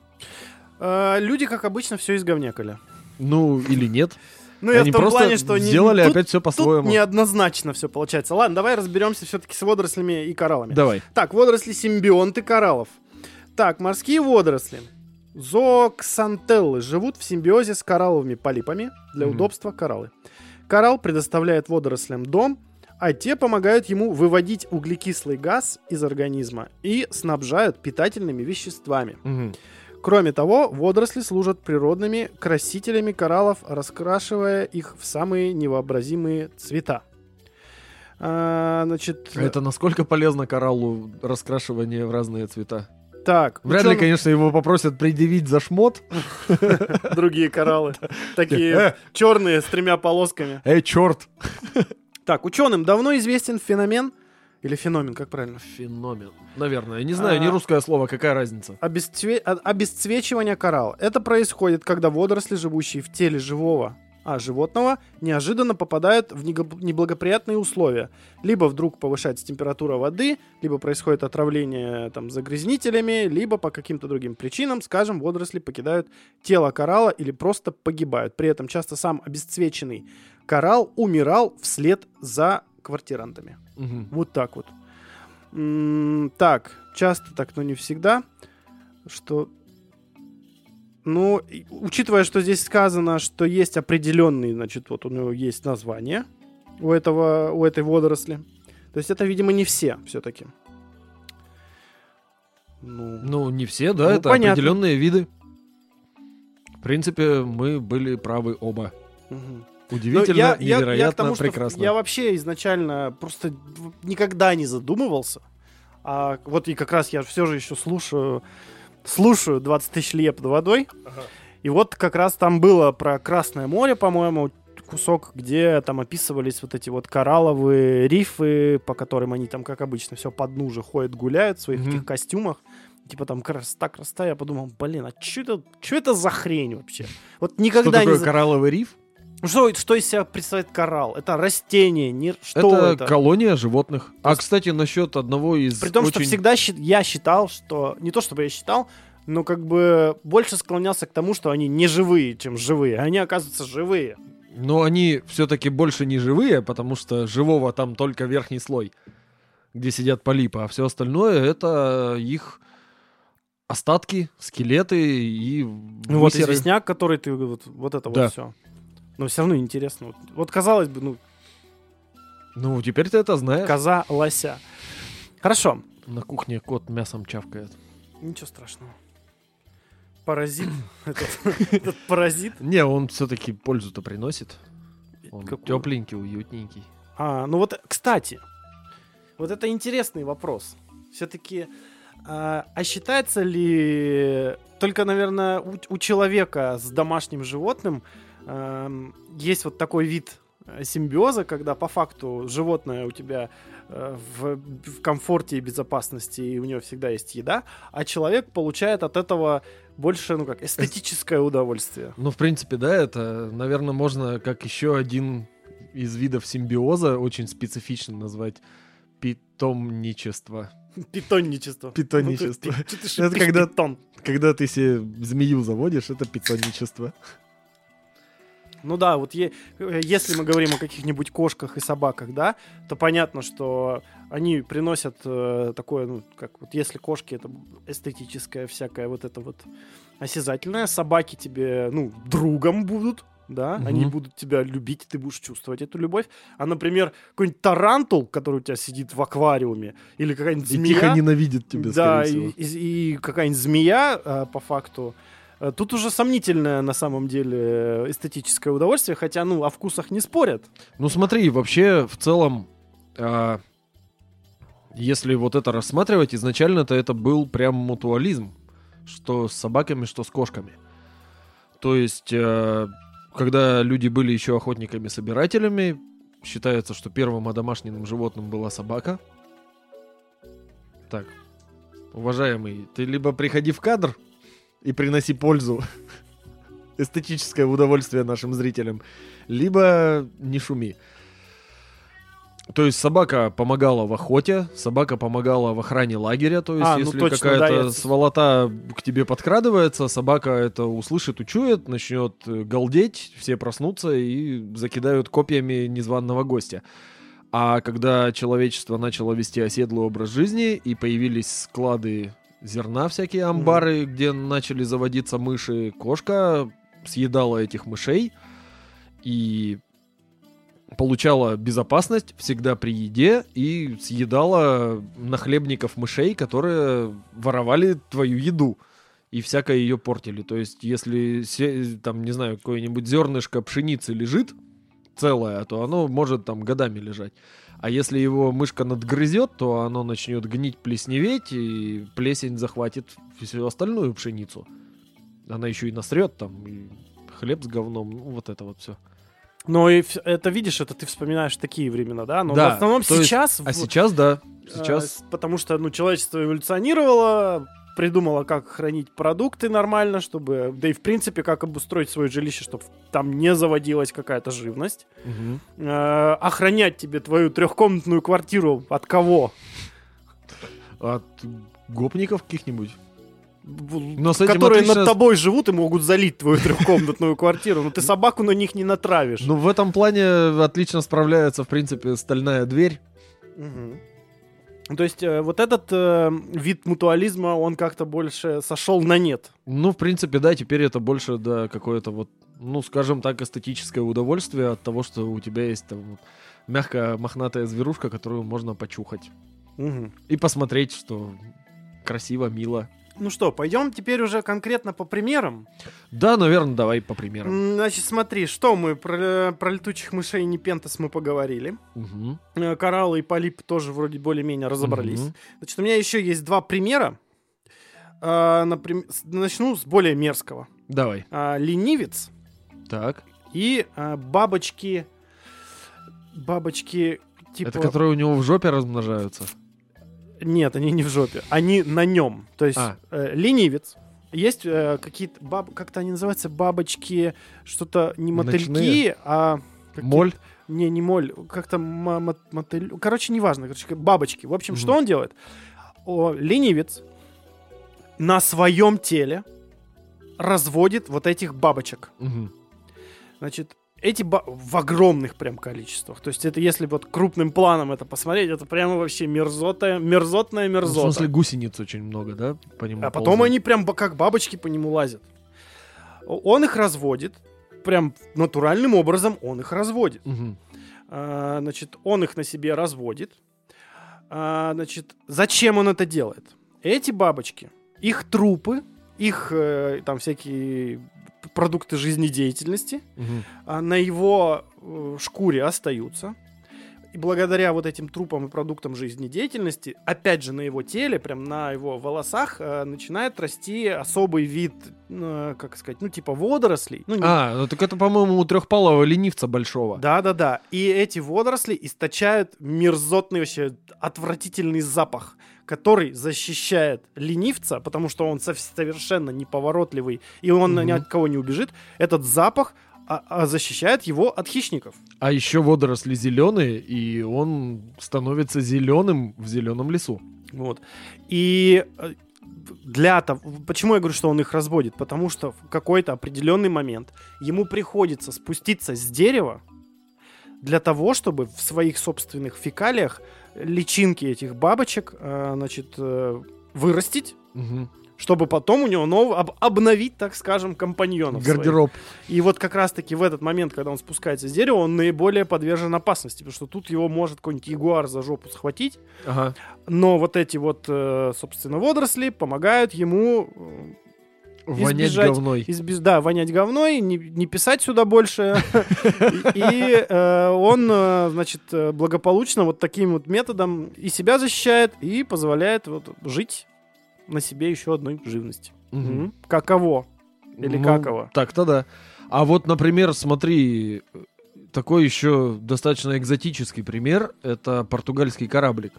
Э, люди, как обычно, все изговнякали. Ну, или нет. Ну, я Они в том просто плане, что не- сделали тут, опять все тут по-своему. неоднозначно все получается. Ладно, давай разберемся все-таки с водорослями и кораллами. Давай. Так, водоросли симбионты кораллов. Так, морские водоросли. Зооксантеллы живут в симбиозе с коралловыми полипами. Для Мгм. удобства кораллы. Коралл предоставляет водорослям дом, а те помогают ему выводить углекислый газ из организма и снабжают питательными веществами. Мгм. Кроме того, водоросли служат природными красителями кораллов, раскрашивая их в самые невообразимые цвета. А, значит, А Это насколько полезно кораллу раскрашивание в разные цвета? так, Вряд ли, ученым- конечно, его попросят предъявить за шмот. другие кораллы, такие черные с тремя полосками. Эй, черт! Так, ученым давно известен феномен или феномен, как правильно? Феномен. Наверное. Не знаю, не А. русское слово, какая разница? Обесцве- о- Обесцвечивание коралла. Это происходит, когда водоросли, живущие в теле живого а животного, неожиданно попадают в неблагоприятные условия. Либо вдруг повышается температура воды, либо происходит отравление там, загрязнителями, либо по каким-то другим причинам, скажем, водоросли покидают тело коралла или просто погибают. При этом часто сам обесцвеченный коралл умирал вслед за квартирантами. Мгм. Вот так вот. М, Так, часто так, но не всегда. Что... Ну, учитывая, что здесь сказано, что есть определенный, значит, вот у него есть название у этого, у этой водоросли. То есть это, видимо, не все все-таки. Ну, Ну, не все, да, Ну, это понятно. определенные виды. В принципе, мы были правы оба. мгм. Удивительно, Ну, я- я- я к невероятно, тому, что прекрасно. Я вообще изначально просто никогда не задумывался. А вот и как раз я все же еще слушаю, слушаю 20 тысяч лье под водой. И вот как раз там было про Красное море, по-моему, кусок, где там описывались вот эти вот коралловые рифы, по которым они там, как обычно, все под дну же ходят, гуляют в своих Мгм. этих костюмах. Типа там красота, красота. Я подумал, блин, а что это, что это за хрень вообще? Вот Что никогда такое не... коралловый риф? Ну, Что, что из себя представляет коралл? Это растение, не... что это, это? колония животных. А, есть- кстати, насчет одного из При том, что очень- всегда щи- я считал, что... Не то, чтобы я считал, но как бы больше склонялся к тому, что они не живые, чем живые. А Они, оказываются, живые. Но они все-таки больше не живые, потому что живого там только верхний слой, где сидят полипы, а все остальное это их остатки, скелеты и Ну, вот высеры. известняк, который ты... Вот, вот это Да. вот все. Но все равно интересно. Вот, вот казалось бы, ну, Ну, теперь ты это знаешь. коза лося. Хорошо. На кухне кот мясом чавкает. Ничего страшного. Паразит. Этот паразит. Не, он все-таки пользу-то приносит. Он тепленький, уютненький. А, ну вот, кстати, вот это интересный вопрос. Все-таки, а, а считается ли только, наверное, у, у человека с домашним животным есть вот такой вид э, симбиоза, когда по факту животное у тебя э, в, в комфорте и безопасности, и у него всегда есть еда, а человек получает от этого больше, ну как, эстетическое удовольствие. Ну, в принципе, да, это, наверное, можно как еще один из видов симбиоза очень специфично назвать питомничество. Питонничество. Питонничество. Ну, ты- ты- ты Это когда- питон. Когда ты себе змею заводишь, это питонничество. Ну да, вот е- э, если мы говорим о каких-нибудь кошках и собаках, да, то понятно, что они приносят э, такое, ну, как вот если кошки это эстетическое всякое вот это вот осязательное, собаки тебе, ну, другом будут, да, Мгм. они будут тебя любить, ты будешь чувствовать эту любовь. А, например, какой-нибудь тарантул, который у тебя сидит в аквариуме, или какая-нибудь И змея. тихо ненавидит тебя, да, скорее и, всего. и- и какая-нибудь змея, а, по факту. Э, Тут уже сомнительное на самом деле э, эстетическое удовольствие, хотя, ну, о вкусах не спорят. Ну смотри, вообще в целом, а, если вот это рассматривать, изначально-то это был прям мутуализм, что с собаками, что с кошками. То есть, э, когда люди были еще охотниками-собирателями, считается, что первым одомашненным животным была собака. Так, уважаемый, ты либо приходи в кадр и приноси пользу, эстетическое удовольствие нашим зрителям, либо не шуми. То есть собака помогала в охоте, собака помогала в охране лагеря, то есть А, ну если точно, какая-то да, я- сволота к тебе подкрадывается, собака это услышит, учует, начнет э, галдеть, все проснутся и закидают копьями незваного гостя. А когда человечество начало вести оседлый образ жизни и появились склады зерна, всякие амбары, где начали заводиться мыши, кошка съедала этих мышей и получала безопасность всегда при еде и съедала нахлебников мышей, которые воровали твою еду и всякое ее портили. То есть, если там, не знаю, какое-нибудь зернышко пшеницы лежит целое, то оно может там годами лежать. А если его мышка надгрызет, то оно начнет гнить, плесневеть, и плесень захватит всю остальную пшеницу. Она еще и насрет там, и хлеб с говном, ну, вот это вот все. Но и вс- это, видишь, это ты вспоминаешь такие времена, да? Но Да, в основном то есть- сейчас... А сейчас, да, э, сейчас... потому что, ну, человечество эволюционировало, придумало, как хранить продукты нормально, чтобы... Да и, в принципе, как обустроить свое жилище, чтобы там не заводилась какая-то живность. Э, охранять тебе твою трехкомнатную квартиру от кого? От гопников каких-нибудь. Но с этим которые отлично- над тобой живут и могут залить твою трехкомнатную квартиру. Но ты собаку на них не натравишь. Ну, в этом плане отлично справляется, в принципе, стальная дверь. Мгм. То есть э, вот этот э, вид мутуализма, он как-то больше сошел на нет. Ну, в принципе, да, теперь это больше, да, какое-то вот, ну, скажем так, эстетическое удовольствие от того, что у тебя есть там вот мягкая мохнатая зверушка, которую можно почухать. Мгм. И посмотреть, что красиво, мило. Ну что, пойдем теперь уже конкретно по примерам. Да, наверное, давай по примерам. Значит, смотри, что мы про, про летучих мышей и непентас мы поговорили. Мгм. Э, Кораллы и полип тоже вроде более-менее разобрались. Мгм. Значит, у меня еще есть два примера. А, наприм- с- Начну с более мерзкого. Давай. А, ленивец Так. и а, бабочки... Бабочки типа... Это которые у него в жопе размножаются. Нет, они не в жопе. Они на нем. То есть А. э, ленивец. Есть э, какие-то баб... как-то они называются бабочки, что-то не мотыльки, Ночные? а Моль. Не, не моль, как-то мотыль. Короче, неважно, короче, бабочки. В общем, Мгм. что он делает? О, ленивец на своем теле разводит вот этих бабочек. Мгм. Значит, эти ба- в огромных прям количествах. То есть это если вот крупным планом это посмотреть, это прямо вообще мерзотая, мерзотная Ну, В мерзота. смысле, гусениц очень много, да? По нему А потом ползают? они прям как бабочки по нему лазят. Он их разводит, прям натуральным образом он их разводит. Мгм. А, значит, он их на себе разводит. А, значит, зачем он это делает? Эти бабочки, их трупы, их э, там всякие продукты жизнедеятельности а, на его э, шкуре остаются. И благодаря вот этим трупам и продуктам жизнедеятельности, опять же, на его теле, прям на его волосах, э, начинает расти особый вид, э, как сказать, ну, типа водорослей. Ну, не- А, ну так это, по-моему, у трехпалого ленивца большого. Да-да-да. И эти водоросли источают мерзотный, вообще отвратительный запах, который защищает ленивца, потому что он сов- совершенно неповоротливый, и он Мгм. ни от кого не убежит. Этот запах а- а защищает его от хищников. А еще водоросли зеленые, и он становится зеленым в зеленом лесу. Вот. И э, для того, почему я говорю, что он их разводит? Потому что в какой-то определенный момент ему приходится спуститься с дерева для того, чтобы в своих собственных фекалиях личинки этих бабочек, э, значит, э, вырастить, Мгм. чтобы потом у него нов... об- обновить, так скажем, компаньонов своих. Гардероб. И вот как раз-таки в этот момент, когда он спускается с дерева, он наиболее подвержен опасности, потому что тут его может какой-нибудь ягуар за жопу схватить, Ага. но вот эти вот, э, собственно, водоросли помогают ему Вонять Избежать говной. избез- да, вонять говной, не, не писать сюда больше. И э, он, э, значит, благополучно вот таким вот методом и себя защищает, и позволяет вот жить на себе еще одной живности. Каково? Или Ну, каково? Так-то да. А вот, например, смотри, такой еще достаточно экзотический пример. Это португальский кораблик.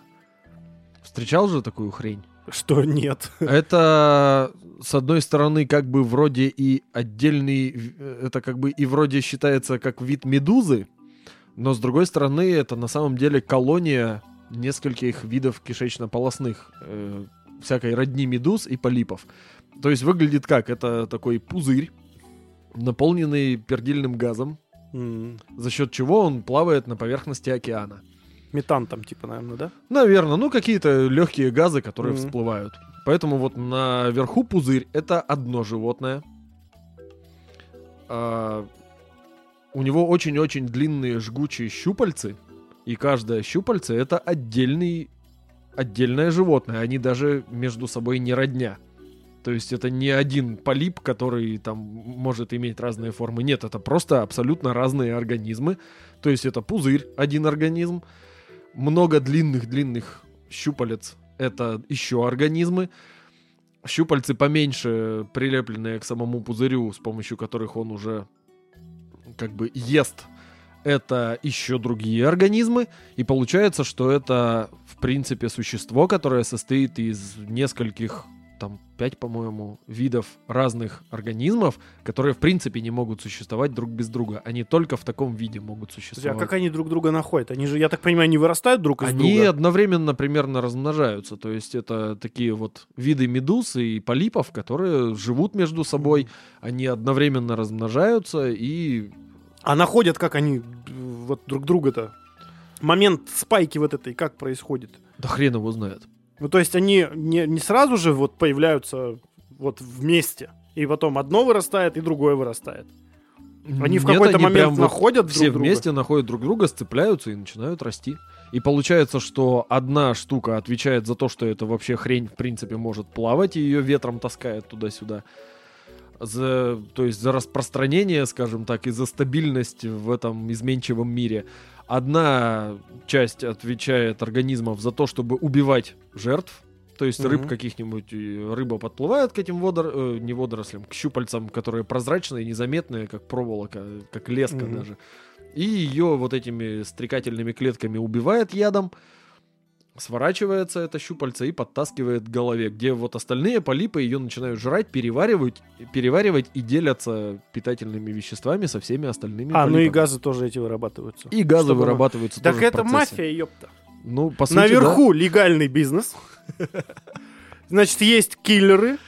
Встречал же такую хрень? Что нет? Это, с одной стороны, как бы вроде и отдельный... Это как бы и вроде считается как вид медузы, но с другой стороны, это на самом деле колония нескольких видов кишечно-полосных э, всякой родни медуз и полипов. То есть выглядит как? Это такой пузырь, наполненный пердильным газом, М, за счет чего он плавает на поверхности океана. Метан там, типа, наверное, да? Наверное, ну какие-то легкие газы, которые Мгм. всплывают. Поэтому вот наверху пузырь это одно животное. А, у него очень-очень длинные жгучие щупальцы, и каждое щупальце это отдельный, отдельное животное. Они даже между собой не родня. То есть это не один полип, который там может иметь разные формы. Нет, это просто абсолютно разные организмы. То есть это пузырь, один организм, много длинных-длинных щупалец — это еще организмы. Щупальцы поменьше, прилепленные к самому пузырю, с помощью которых он уже как бы ест, это еще другие организмы. И получается, что это, в принципе, существо, которое состоит из нескольких, там, пять, по-моему, видов разных организмов, которые, в принципе, не могут существовать друг без друга. Они только в таком виде могут а существовать. как они друг друга находят? Они же, я так понимаю, не вырастают друг из Они друга? одновременно примерно размножаются. То есть это такие вот виды медуз и полипов, которые живут между собой. Они одновременно размножаются и... А находят, как они вот друг друга-то? Момент спайки вот этой как происходит? Да хрен его знает. Ну, то есть они не, не сразу же вот появляются вот вместе, и потом одно вырастает, и другое вырастает. Они в какой-то момент находят все друг друга. вместе находят друг друга, сцепляются и начинают расти. И получается, что одна штука отвечает за то, что это вообще хрень, в принципе, может плавать, и ее ветром таскает туда-сюда. За, то есть за распространение, скажем так, и за стабильность в этом изменчивом мире. Одна часть отвечает организмов за то, чтобы убивать жертв. То есть рыб Мгм. каких-нибудь, рыба подплывает к этим водор... э, не водорослям, к щупальцам, которые прозрачные, незаметные, как проволока, как леска Мгм. даже. И ее вот этими стрекательными клетками убивает ядом, сворачивается это щупальце и подтаскивает к голове, где вот остальные полипы ее начинают жрать, переваривать, переваривать и делятся питательными веществами со всеми остальными А, ну и полипами. газы тоже эти вырабатываются. И газы Чтобы- вырабатываются Так тоже в это мафия, ёпта. Ну, по сути, Наверху легальный бизнес. Значит, есть киллеры,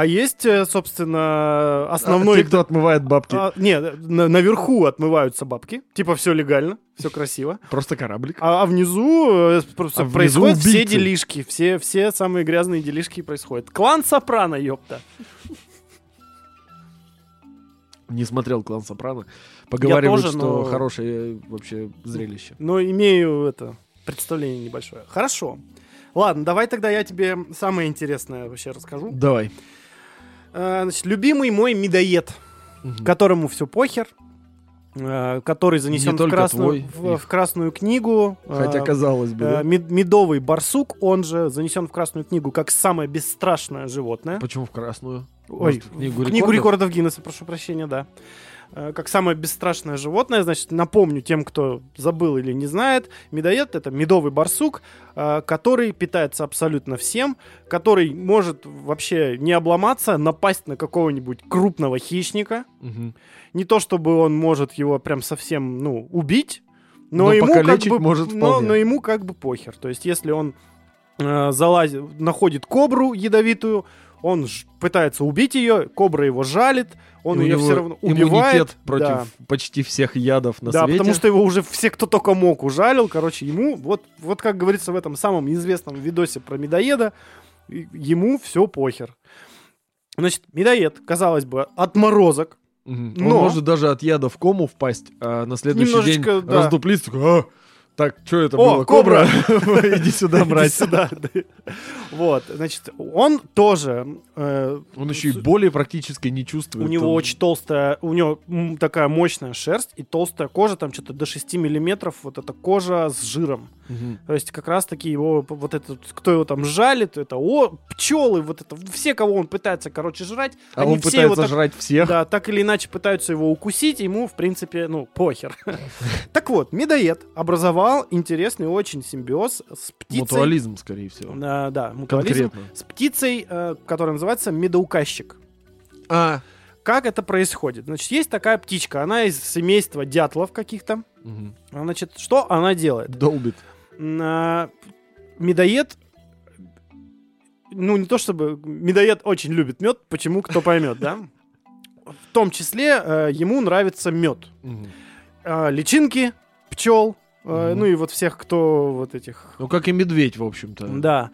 а есть, э, собственно, основной... А, Те, кто отмывает бабки. А, нет, на- наверху отмываются бабки. Типа все легально, все красиво. Просто кораблик. А, а внизу э, просто А внизу происходят все убийцы. делишки. Все, все самые грязные делишки происходят. Клан Сопрано, ёпта. Не смотрел клан Сопрано. Поговаривают, тоже, что но- хорошее э, вообще зрелище. Но имею это представление небольшое. Хорошо. Ладно, давай тогда я тебе самое интересное вообще расскажу. Давай. Э, Значит, любимый мой медоед, Мгм. которому все похер, э, который занесен Не в красную, твой, в, в красную книгу. Хотя, э, казалось бы, да? мед- медовый барсук, он же занесен в красную книгу как самое бесстрашное животное. Почему в красную? Ой, Может, в книгу в книгу рекордов? рекордов Гиннесса, прошу прощения, да. Э, Как самое бесстрашное животное, значит, напомню тем, кто забыл или не знает, медоед это медовый барсук, э, который питается абсолютно всем, который может вообще не обломаться, напасть на какого-нибудь крупного хищника. Мгм. Не то чтобы он может его прям совсем, ну, убить, но, Но ему как бы, может но, вполне. но ему как бы похер. То есть, если он э, залазит, находит кобру ядовитую, он пытается убить ее, кобра его жалит, он ее все равно иммунитет убивает. против да. почти всех ядов на Да, свете. потому что его уже все, кто только мог, ужалил. Короче, ему, вот, вот как говорится в этом самом известном видосе про медоеда, Ему все похер. Значит, медоед, казалось бы, отморозок. Мгм. Но- Он может даже от яда в кому впасть, а на следующий Немножечко, день да. раздуплиться. «А, так, что это О, было? кобра!» Иди сюда, мразь. сюда, да. Вот, значит, он тоже... э, Он еще и боли практически не чувствует. У него очень толстая, у него такая мощная шерсть и толстая кожа, там что-то до 6 миллиметров, вот эта кожа с жиром. То есть как раз-таки его, вот этот, кто его там жалит, это о, пчелы, вот это, все, кого он пытается, короче, жрать, А он пытается жрать всех. да, так или иначе пытаются его укусить, ему, в принципе, ну, похер. Так вот, медоед образовал интересный очень симбиоз с птицей. Мутуализм, скорее всего. А, Да, мутуализм. Конкретно. С птицей, э, которая называется медоуказчик. А. Как это происходит? Значит, есть такая птичка, она из семейства дятлов каких-то. Мгм. Значит, что она делает? Долбит. На- Медоед, ну не то чтобы медоед очень любит мед, почему кто поймет, да? В том числе э, ему нравится мед, Мгм. А, личинки пчел, э, ну и вот всех, кто вот этих, Ну, как и медведь, в общем-то. да,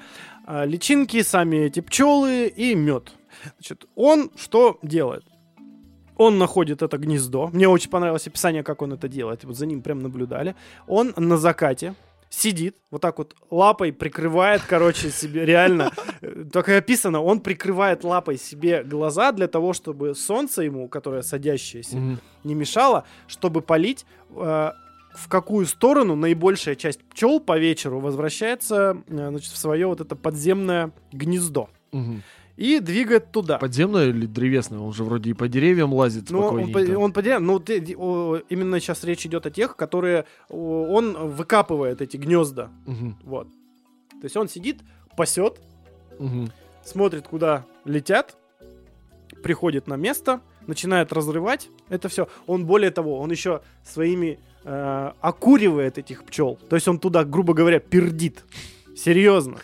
А, личинки, сами эти пчелы и мед. Значит, он что делает? Он находит это гнездо. Мне очень понравилось описание, как он это делает. Вот за ним прям наблюдали. Он на закате сидит, вот так вот лапой прикрывает, короче, себе реально. Так и описано, он прикрывает лапой себе глаза для того, чтобы солнце ему, которое садящееся, не мешало, чтобы полить, э, в какую сторону наибольшая часть пчел по вечеру возвращается э, значит, в свое вот это подземное гнездо Мгм. и двигает туда. Подземное или древесное? Он же вроде и по деревьям лазит Ну, он, по- он поделяет, ну, ты- ди- о, именно сейчас речь идет о тех, которые о, он выкапывает эти гнезда. Мгм. Вот. То есть он сидит, пасет, Мгм. смотрит, куда летят, приходит на место, начинает разрывать это все. Он более того, он еще своими э, окуривает этих пчел. То есть он туда, грубо говоря, пердит. Серьезно.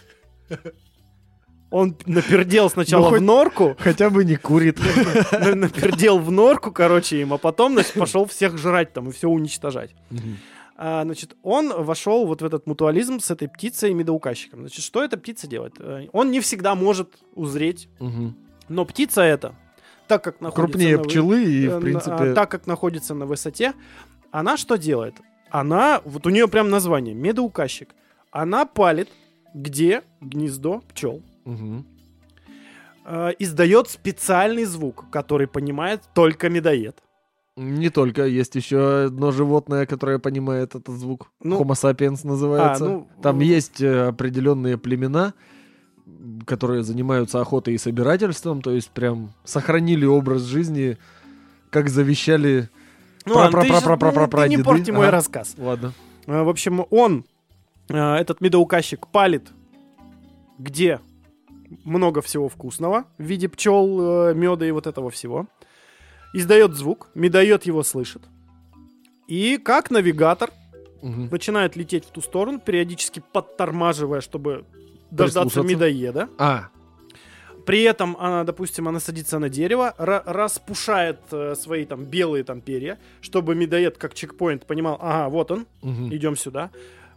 Он напердел сначала Ну, хоть- в норку, Хотя бы не курит. на- напердел в норку, короче, им, а потом, значит, пошел всех жрать там и все уничтожать. А, значит, он вошел вот в этот мутуализм с этой птицей и медоуказчиком. Значит, что эта птица делает? Э, Он не всегда может узреть, но птица эта, так как находится Крупнее на пчелы и, э, в на- принципе... а, так как находится на высоте, она что делает? Она, вот у нее прям название, медоуказчик. Она палит, где гнездо пчел. Мгм. Э, издает специальный звук, который понимает только медоед. Не только, есть еще одно животное, которое понимает этот звук. Ну, Homo sapiens называется. а, ну, Там э, есть э, определенные племена, которые занимаются охотой и собирательством, то есть прям сохранили образ жизни, как завещали... Ну, пра-пра-пра-пра-пра- ты не порти мой рассказ. Ладно. Э, В общем, он, э, этот медоуказчик, палит, где много всего вкусного в виде пчел, меда и вот этого всего. Издает звук, медоед его слышит. И как навигатор Мгм. начинает лететь в ту сторону, периодически подтормаживая, чтобы дождаться медоеда. А, При этом она, допустим, она садится на дерево, ра- распушает э, свои там белые там перья, чтобы медоед как чекпоинт понимал, ага, вот он, мгм. идем сюда.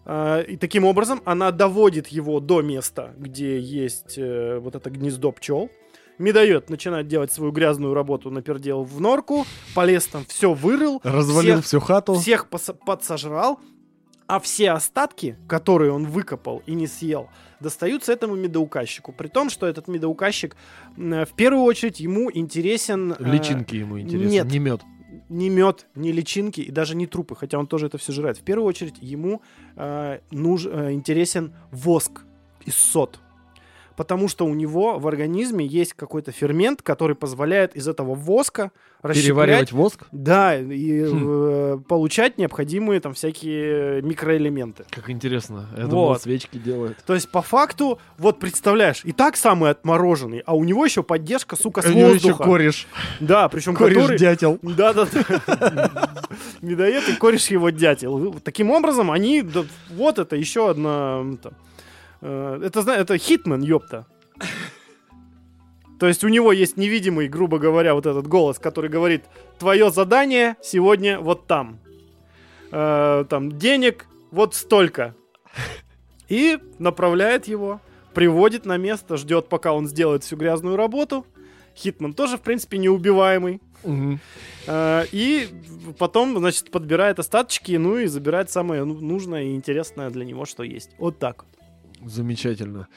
А, И таким образом она доводит его до места, где есть э, вот это гнездо пчел. Медоед начинает делать свою грязную работу, напердел в норку, полез там, все вырыл, развалил всех, всю хату. всех подсожрал, а все остатки, которые он выкопал и не съел, достаются этому медоуказчику. При том, что этот медоуказчик, м, в первую очередь, ему интересен... э, Личинки ему интересны, нет. не мед. ни мед, ни личинки и даже не трупы, хотя он тоже это все жрает. В первую очередь ему э, нуж- э, интересен воск из сот. Потому что у него в организме есть какой-то фермент, который позволяет из этого воска Переваривать воск? да, и Хм. э, получать необходимые там всякие микроэлементы. Как интересно. Я Вот. думал, свечки делают. То есть, по факту, вот представляешь, и так самый отмороженный, а у него еще поддержка, сука, с У него еще воздуха. кореш. Да, причем Кореш который... дятел. Да, да, да. Медоед и кореш его дятел. Таким образом, они. вот это еще одна. Э, Это, это хитмен, ёпта. То есть у него есть невидимый, грубо говоря, вот этот голос, который говорит: Твое задание сегодня вот там. Э, Там денег вот столько. И направляет его приводит на место, ждет, пока он сделает всю грязную работу. Хитман тоже, в принципе, неубиваемый. Мгм. Э, И потом, значит, подбирает остаточки, ну и забирает самое ну, нужное и интересное для него, что есть. Вот так. Замечательно.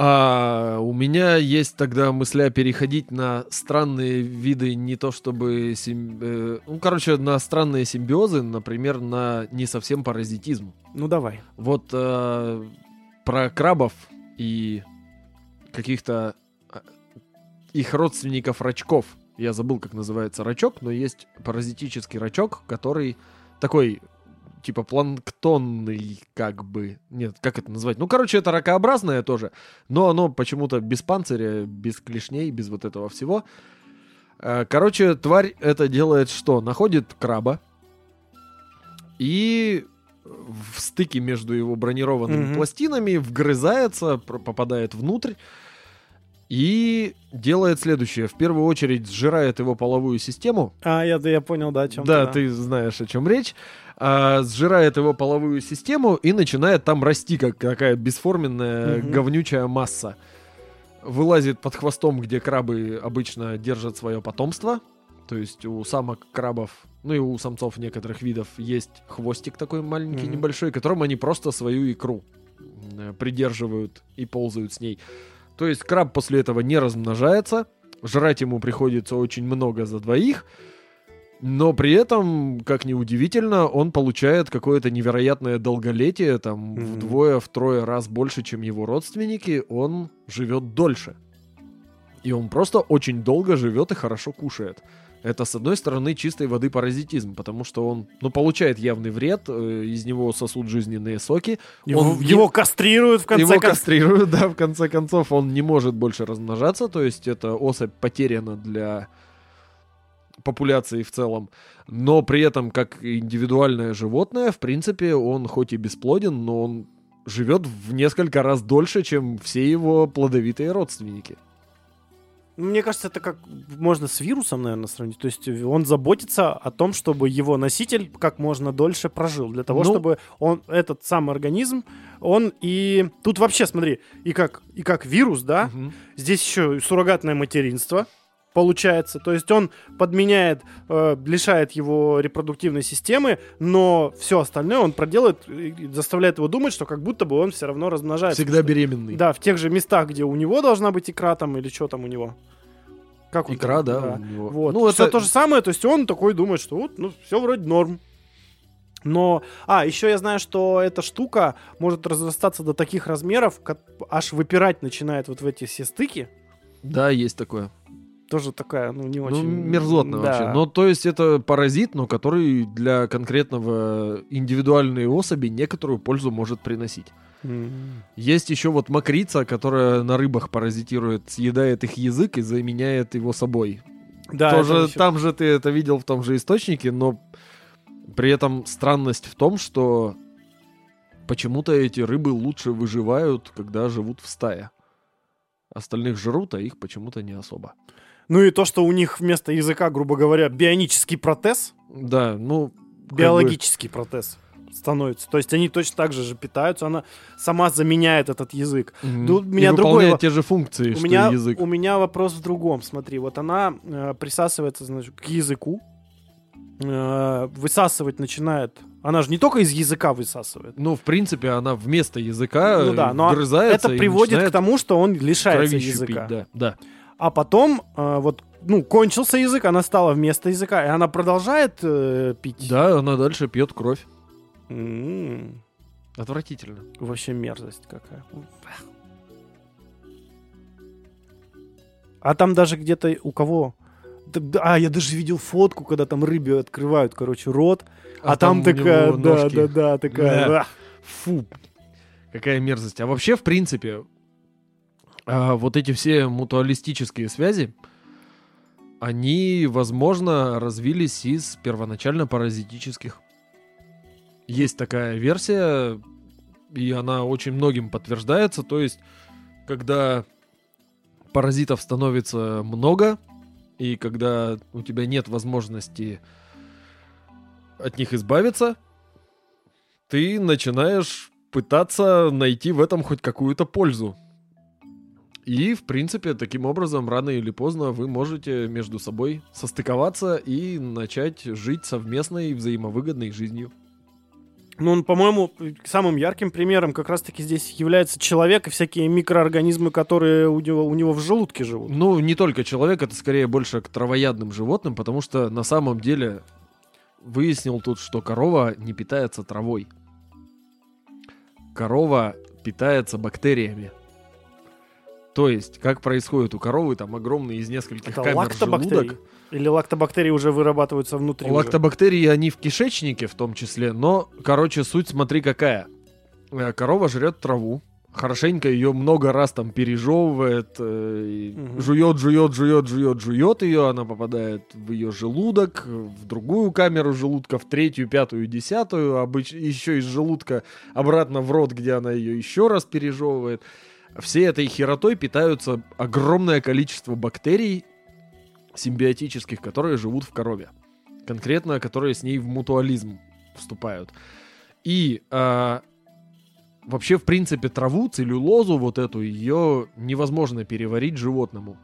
А у меня есть тогда мысля переходить на странные виды, не то чтобы... сим- э, ну, короче, на странные симбиозы, например, на не совсем паразитизм. Ну давай. Вот э, про крабов и каких-то а, их родственников рачков. Я забыл, как называется рачок, но есть паразитический рачок, который такой типа планктонный, как бы. Нет, как это назвать? Ну, короче, это ракообразное тоже, но оно почему-то без панциря, без клешней, без вот этого всего. Э, Короче, тварь это делает что? Находит краба и в стыке между его бронированными Мгм. пластинами вгрызается, попадает внутрь и делает следующее. В первую очередь сжирает его половую систему, А, я, я понял, да, о чем да, ты знаешь, о чем речь. А, сжирает его половую систему и начинает там расти, как такая бесформенная Мгм. говнючая масса. Вылазит под хвостом, где крабы обычно держат свое потомство. То есть у самок крабов, ну и у самцов некоторых видов есть хвостик такой маленький, Мгм. небольшой, которым они просто свою икру э, придерживают и ползают с ней. То есть краб после этого не размножается, жрать ему приходится очень много за двоих, но при этом, как ни удивительно, он получает какое-то невероятное долголетие, там Мгм. вдвое-втрое раз больше, чем его родственники, он живет дольше. И он просто очень долго живет и хорошо кушает. Это, с одной стороны, чистой воды паразитизм, потому что он, ну, получает явный вред, э, из него сосут жизненные соки. Его, Он его кастрируют в конце его концов. кастрируют, да, в конце концов, он не может больше размножаться, то есть эта особь потеряна для популяции в целом, но при этом как индивидуальное животное, в принципе, он хоть и бесплоден, но он живет в несколько раз дольше, чем все его плодовитые родственники. Мне кажется, это как можно с вирусом, наверное, сравнить. То есть он заботится о том, чтобы его носитель как можно дольше прожил. Для того, Ну. чтобы он, этот сам организм, он и... Тут вообще, смотри, и как, и как вирус, да, Мгм. здесь еще суррогатное материнство получается. То есть он подменяет, э, лишает его репродуктивной системы, но все остальное он проделает, заставляет его думать, что как будто бы он все равно размножается. Всегда беременный. Да, в тех же местах, где у него должна быть икра там или что там у него. Как он Икра, там? да, у него. Вот. Ну, Всё это то же самое, то есть он такой думает, что вот, ну, все вроде норм. Но, а, еще я знаю, что эта штука может разрастаться до таких размеров, как аж выпирать начинает вот в эти все стыки. Да, есть такое. Тоже такая, ну, не Ну, очень... мерзотно Да. вообще. Ну, то есть это паразит, но который для конкретного индивидуальной особи некоторую пользу может приносить. М. Есть еще вот мокрица, которая на рыбах паразитирует, съедает их язык и заменяет его собой. Да, Тоже ещё- там же ты это видел в том же источнике, но при этом странность в том, что почему-то эти рыбы лучше выживают, когда живут в стае. Остальных жрут, а их почему-то не особо. Ну и то, что у них вместо языка, грубо говоря, бионический протез, Да, ну... как бы- биологический протез становится. То есть они точно так же же питаются, она сама заменяет этот язык. Мгм. Ну, у И меня другой выполняет во- те же функции, У что меня, и язык. у меня вопрос в другом. Смотри, вот она э, присасывается, значит, к языку, э, высасывать начинает. Она же не только из языка высасывает. Ну, в принципе, она вместо языка Ну да, но вгрызается это и приводит к тому, что он лишается языка. пить, да, да. А потом, э, вот, ну, кончился язык, она стала вместо языка, и она продолжает э, пить. Да, она дальше пьет кровь. М, Отвратительно. Вообще мерзость какая. А там даже где-то у кого... А, я даже видел фотку, когда там рыбе открывают, короче, рот. А, там, у такая, да, да, да, такая. Да. Фу, какая мерзость. А вообще, в принципе, а, вот эти все мутуалистические связи, они, возможно, развились из первоначально паразитических. Есть такая версия, и она очень многим подтверждается. То есть, когда паразитов становится много, и когда у тебя нет возможности от них избавиться, ты начинаешь пытаться найти в этом хоть какую-то пользу. И, в принципе, таким образом, рано или поздно вы можете между собой состыковаться и начать жить совместной взаимовыгодной жизнью. Ну, по-моему, самым ярким примером как раз-таки здесь является человек и всякие микроорганизмы, которые у него, у него в желудке живут. Ну, не только человек, это скорее больше к травоядным животным, потому что на самом деле выяснил тут, что корова не питается травой. Корова питается бактериями. То есть, как происходит у коровы, там огромный из нескольких Это камер лактобактерии? желудок. Или лактобактерии уже вырабатываются внутри? уже? Лактобактерии, они в кишечнике в том числе, но, короче, суть смотри какая. Э, Корова жрет траву, хорошенько ее много раз там пережевывает, э, Мгм. жует, жует, жует, жует, жует ее, она попадает в ее желудок, в другую камеру желудка, в третью, пятую, десятую, обыч... еще из желудка обратно в рот, где она ее еще раз пережевывает. Всей этой херотой питаются огромное количество бактерий симбиотических, которые живут в корове. Конкретно, которые с ней в мутуализм вступают. И а, вообще, в принципе, траву, целлюлозу вот эту, ее невозможно переварить животному.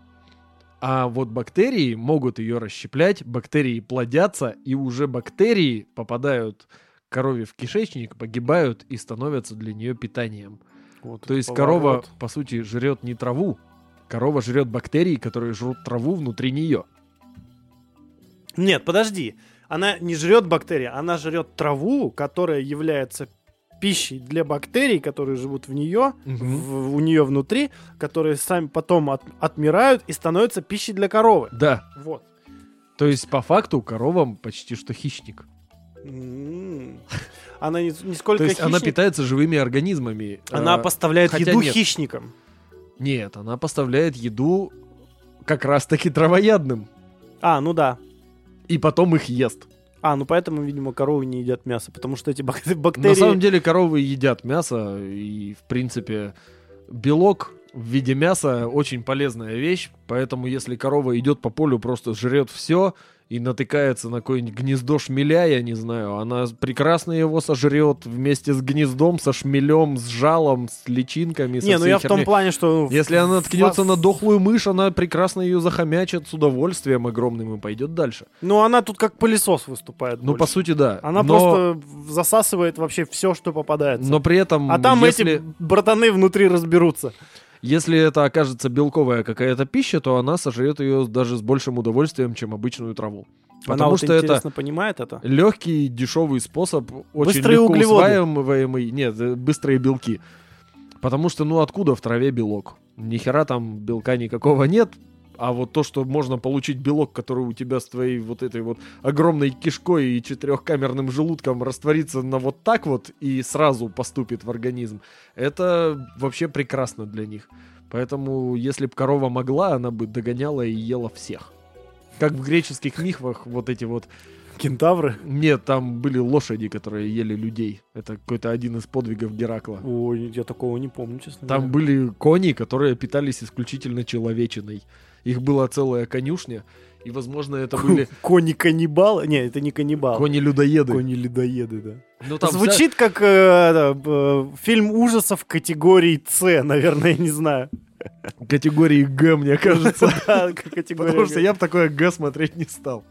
А вот бактерии могут ее расщеплять, бактерии плодятся, и уже бактерии попадают корове в кишечник, погибают и становятся для нее питанием. Вот То есть поворот. корова, по сути, жрет не траву, корова жрет бактерии, которые жрут траву внутри нее. Нет, подожди. Она не жрет бактерии, она жрет траву, которая является пищей для бактерий, которые живут в нее, Мгм. в- у нее внутри, которые сами потом от- отмирают и становятся пищей для коровы. Да, Вот. то есть по факту корова почти что хищник. Она не, не сколько То есть она хищник, питается живыми организмами. она А, поставляет еду нет. хищникам. Нет, она поставляет еду как раз-таки травоядным. А, ну да. И потом их ест. А, ну поэтому, видимо, коровы не едят мясо, потому что эти бак- бактерии... На самом деле коровы едят мясо, и, в принципе, белок в виде мяса очень полезная вещь, поэтому если корова идет по полю, просто жрет все и натыкается на какое-нибудь гнездо шмеля, я не знаю, она прекрасно его сожрет вместе с гнездом, со шмелем, с жалом, с личинками, Не, ну я в том херней. плане, что... Если она наткнется в- на дохлую мышь, она прекрасно ее захомячит с удовольствием огромным и пойдет дальше. Ну, она тут как пылесос выступает. Ну, по больше. сути, да. Она но, просто засасывает вообще все, что попадается. Но при этом, а там если, эти братаны внутри разберутся. Если это окажется белковая какая-то пища, то она сожрет ее даже с большим удовольствием, чем обычную траву. Она Потому вот что это понимает это. легкий, дешевый способ, очень Быстрые легко углеводы. усваиваемый. Нет, э, быстрые белки. Потому что, ну, откуда в траве белок? Ни хера там белка никакого нет. А вот то, что можно получить белок, который у тебя с твоей вот этой вот огромной кишкой и четырехкамерным желудком растворится на вот так вот и сразу поступит в организм, это вообще прекрасно для них. Поэтому, если бы корова могла, она бы догоняла и ела всех. Как в греческих мифах вот эти вот Кентавры. нет, там были лошади, которые ели людей. Это какой-то один из подвигов Геракла. Ой, я такого не помню, честно Там говоря. были кони, которые питались исключительно человечиной. Их была целая конюшня, и, возможно, это были Кони-каннибалы? Не, это не каннибал. кони-людоеды. Кони-людоеды, да. Ну, там Звучит как э, да, э, фильм ужасов категории С, наверное, я не знаю. категории Г, мне кажется. Да, категория Потому что я бы такое Г смотреть не стал.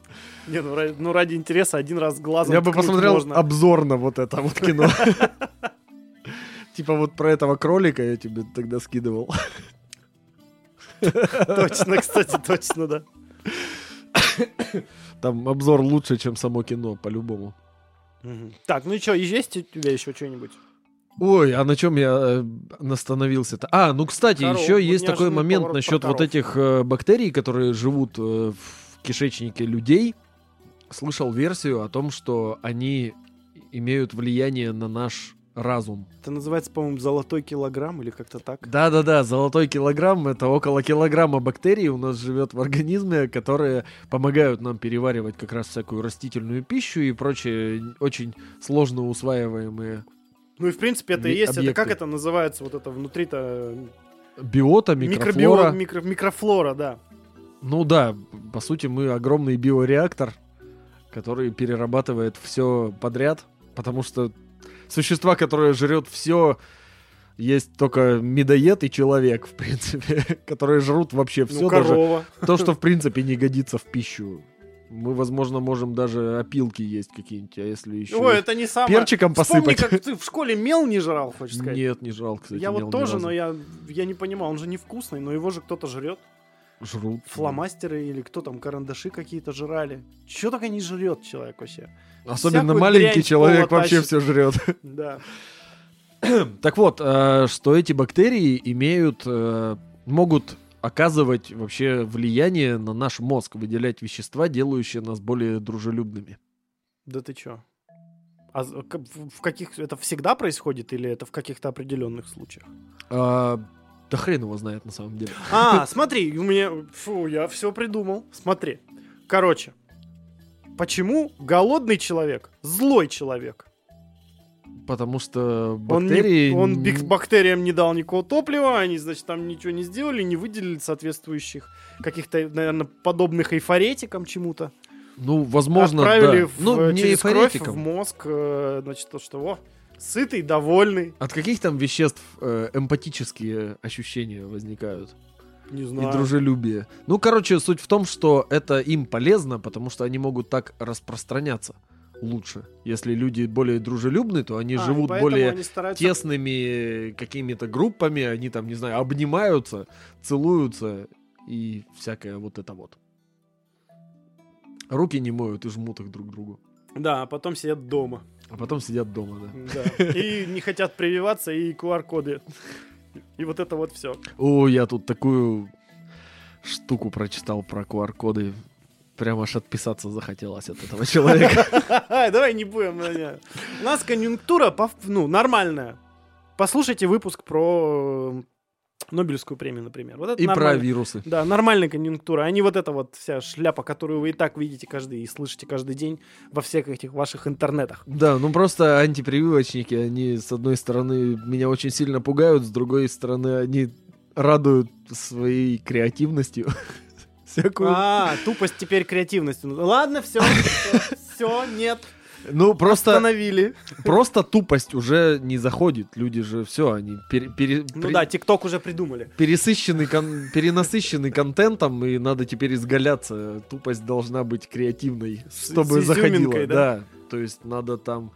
Не, ну, ради, ну, ради интереса один раз глазом Я бы посмотрел можно. обзор на вот это вот кино. Типа вот про этого кролика я тебе тогда скидывал. Точно, кстати, точно, да. Там обзор лучше, чем само кино, по-любому. Так, ну и что, есть у тебя еще что-нибудь? Ой, а на чем я э, остановился-то? А, ну, кстати, Коров. еще Вот есть такой момент насчет вот этих э, бактерий, которые живут э, в кишечнике людей. Слышал версию о том, что они имеют влияние на наш разум. Это называется, по-моему, золотой килограмм или как-то так. Да-да-да, золотой килограмм — это около килограмма бактерий у нас живет в организме, которые помогают нам переваривать как раз всякую растительную пищу и прочие очень сложно усваиваемые Ну и в принципе это и есть. Это объекты. как это называется? Вот это внутри-то биота, микрофлора. микро- микрофлора, да. Ну да, по сути, мы огромный биореактор, который перерабатывает все подряд, потому что существа, которое жрет все. Есть только медоед и человек, в принципе, которые жрут вообще все, Ну, даже то, что в принципе не годится в пищу. Мы, возможно, можем даже опилки есть какие-нибудь, а если еще Ой, это не самое... перчиком Вспомни, посыпать. как ты в школе мел не жрал, хочешь сказать? Нет, не жрал, кстати. я вот тоже, но я, я не понимал, он же невкусный, но его же кто-то жрет. Жрут. Фломастеры или кто там, карандаши какие-то жрали. Че так не жрет человек вообще? Особенно маленький человек вообще все жрет. Да. Так вот, э, что эти бактерии имеют, э, могут оказывать вообще влияние на наш мозг, выделять вещества, делающие нас более дружелюбными. Да ты чё? А в каких... Это всегда происходит или это в каких-то определенных случаях? А, да хрен его знает на самом деле. А, смотри, у меня... Фу, я все придумал. Смотри. Короче. Почему голодный человек злой человек? Потому что Он, не- бактерии... он н- бик- бактериям не дал никакого топлива, они, значит, там ничего не сделали, не выделили соответствующих каких-то, наверное, подобных эйфоретикам чему-то. Ну, возможно, Отправили да. в, ну, не через кровь в мозг, э, значит, то, что, о, сытый, довольный. От каких там веществ э, эмпатические ощущения возникают? Не И знаю. дружелюбие. Ну, короче, суть в том, что это им полезно, потому что они могут так распространяться лучше. Если люди более дружелюбны, то они А, и живут более они стараются- тесными какими-то группами, они там, не знаю, обнимаются, целуются и всякое вот это вот. Руки не моют и жмут их друг к другу. Да, а потом сидят дома. А потом сидят дома, да. Да. И не хотят прививаться, и QR-коды. И вот это вот все. О, я тут такую штуку прочитал про QR-коды. Прям аж отписаться захотелось от этого человека. Давай не будем. э, У нас конъюнктура ну, нормальная. Послушайте выпуск про Нобелевскую премию, например. Вот это И про нормально. вирусы. Да, нормальная конъюнктура, а не вот эта вот вся шляпа, которую вы и так видите каждый и слышите каждый день во всех этих ваших интернетах. Да, ну просто антипрививочники, они с одной стороны меня очень сильно пугают, с другой стороны они радуют своей креативностью. Всякую. А, тупость теперь креативность. Ладно, все, все, нет, Ну просто, остановили. просто тупость уже не заходит. Люди же все, они пере- пере- Ну при- да, ТикТок уже придумали. пересыщены, кон- перенасыщены контентом, и надо теперь изгаляться. Тупость должна быть креативной, чтобы с заходила. да? да, то есть надо там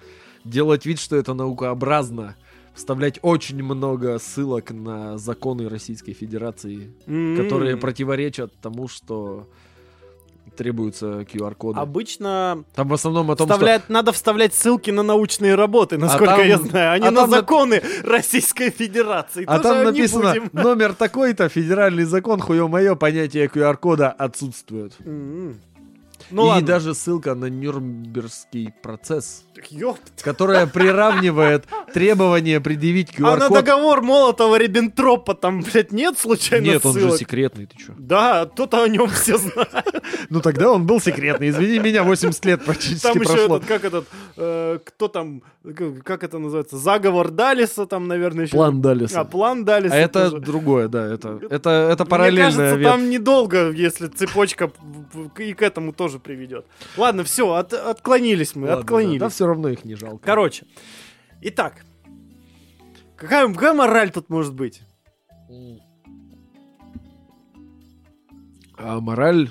делать вид, что это наукообразно, вставлять очень много ссылок на законы Российской Федерации, которые М. противоречат тому, что требуются QR-коды. Обычно Там в основном о том, что вставлять, надо вставлять ссылки на научные работы, насколько там- я знаю, а не а на законы Российской Федерации. А Тоже там написано будем. номер такой-то, федеральный закон, хуё мое, понятие QR-кода отсутствует. М. Ну и ладно. даже ссылка на Нюрнбергский процесс, ёпт. которая приравнивает требование предъявить А на договор Молотова-Риббентропа там, блядь, нет случайно Нет, он же ссылок? секретный, ты чё? Да, кто-то о нем все знает. Ну тогда он был секретный, извини меня, 80 лет практически Там еще прошло. этот, как этот, э, кто там, как это называется, заговор Далиса там, наверное, еще. План Далиса. А, план Далиса. А это тоже. другое, да, это, это, это Мне параллельная кажется, там недолго, если цепочка и к этому тоже приведет. Ладно, все, отклонились мы, Ладно, отклонились. Да, все равно их не жалко. Короче, итак, какая, какая мораль тут может быть? А мораль...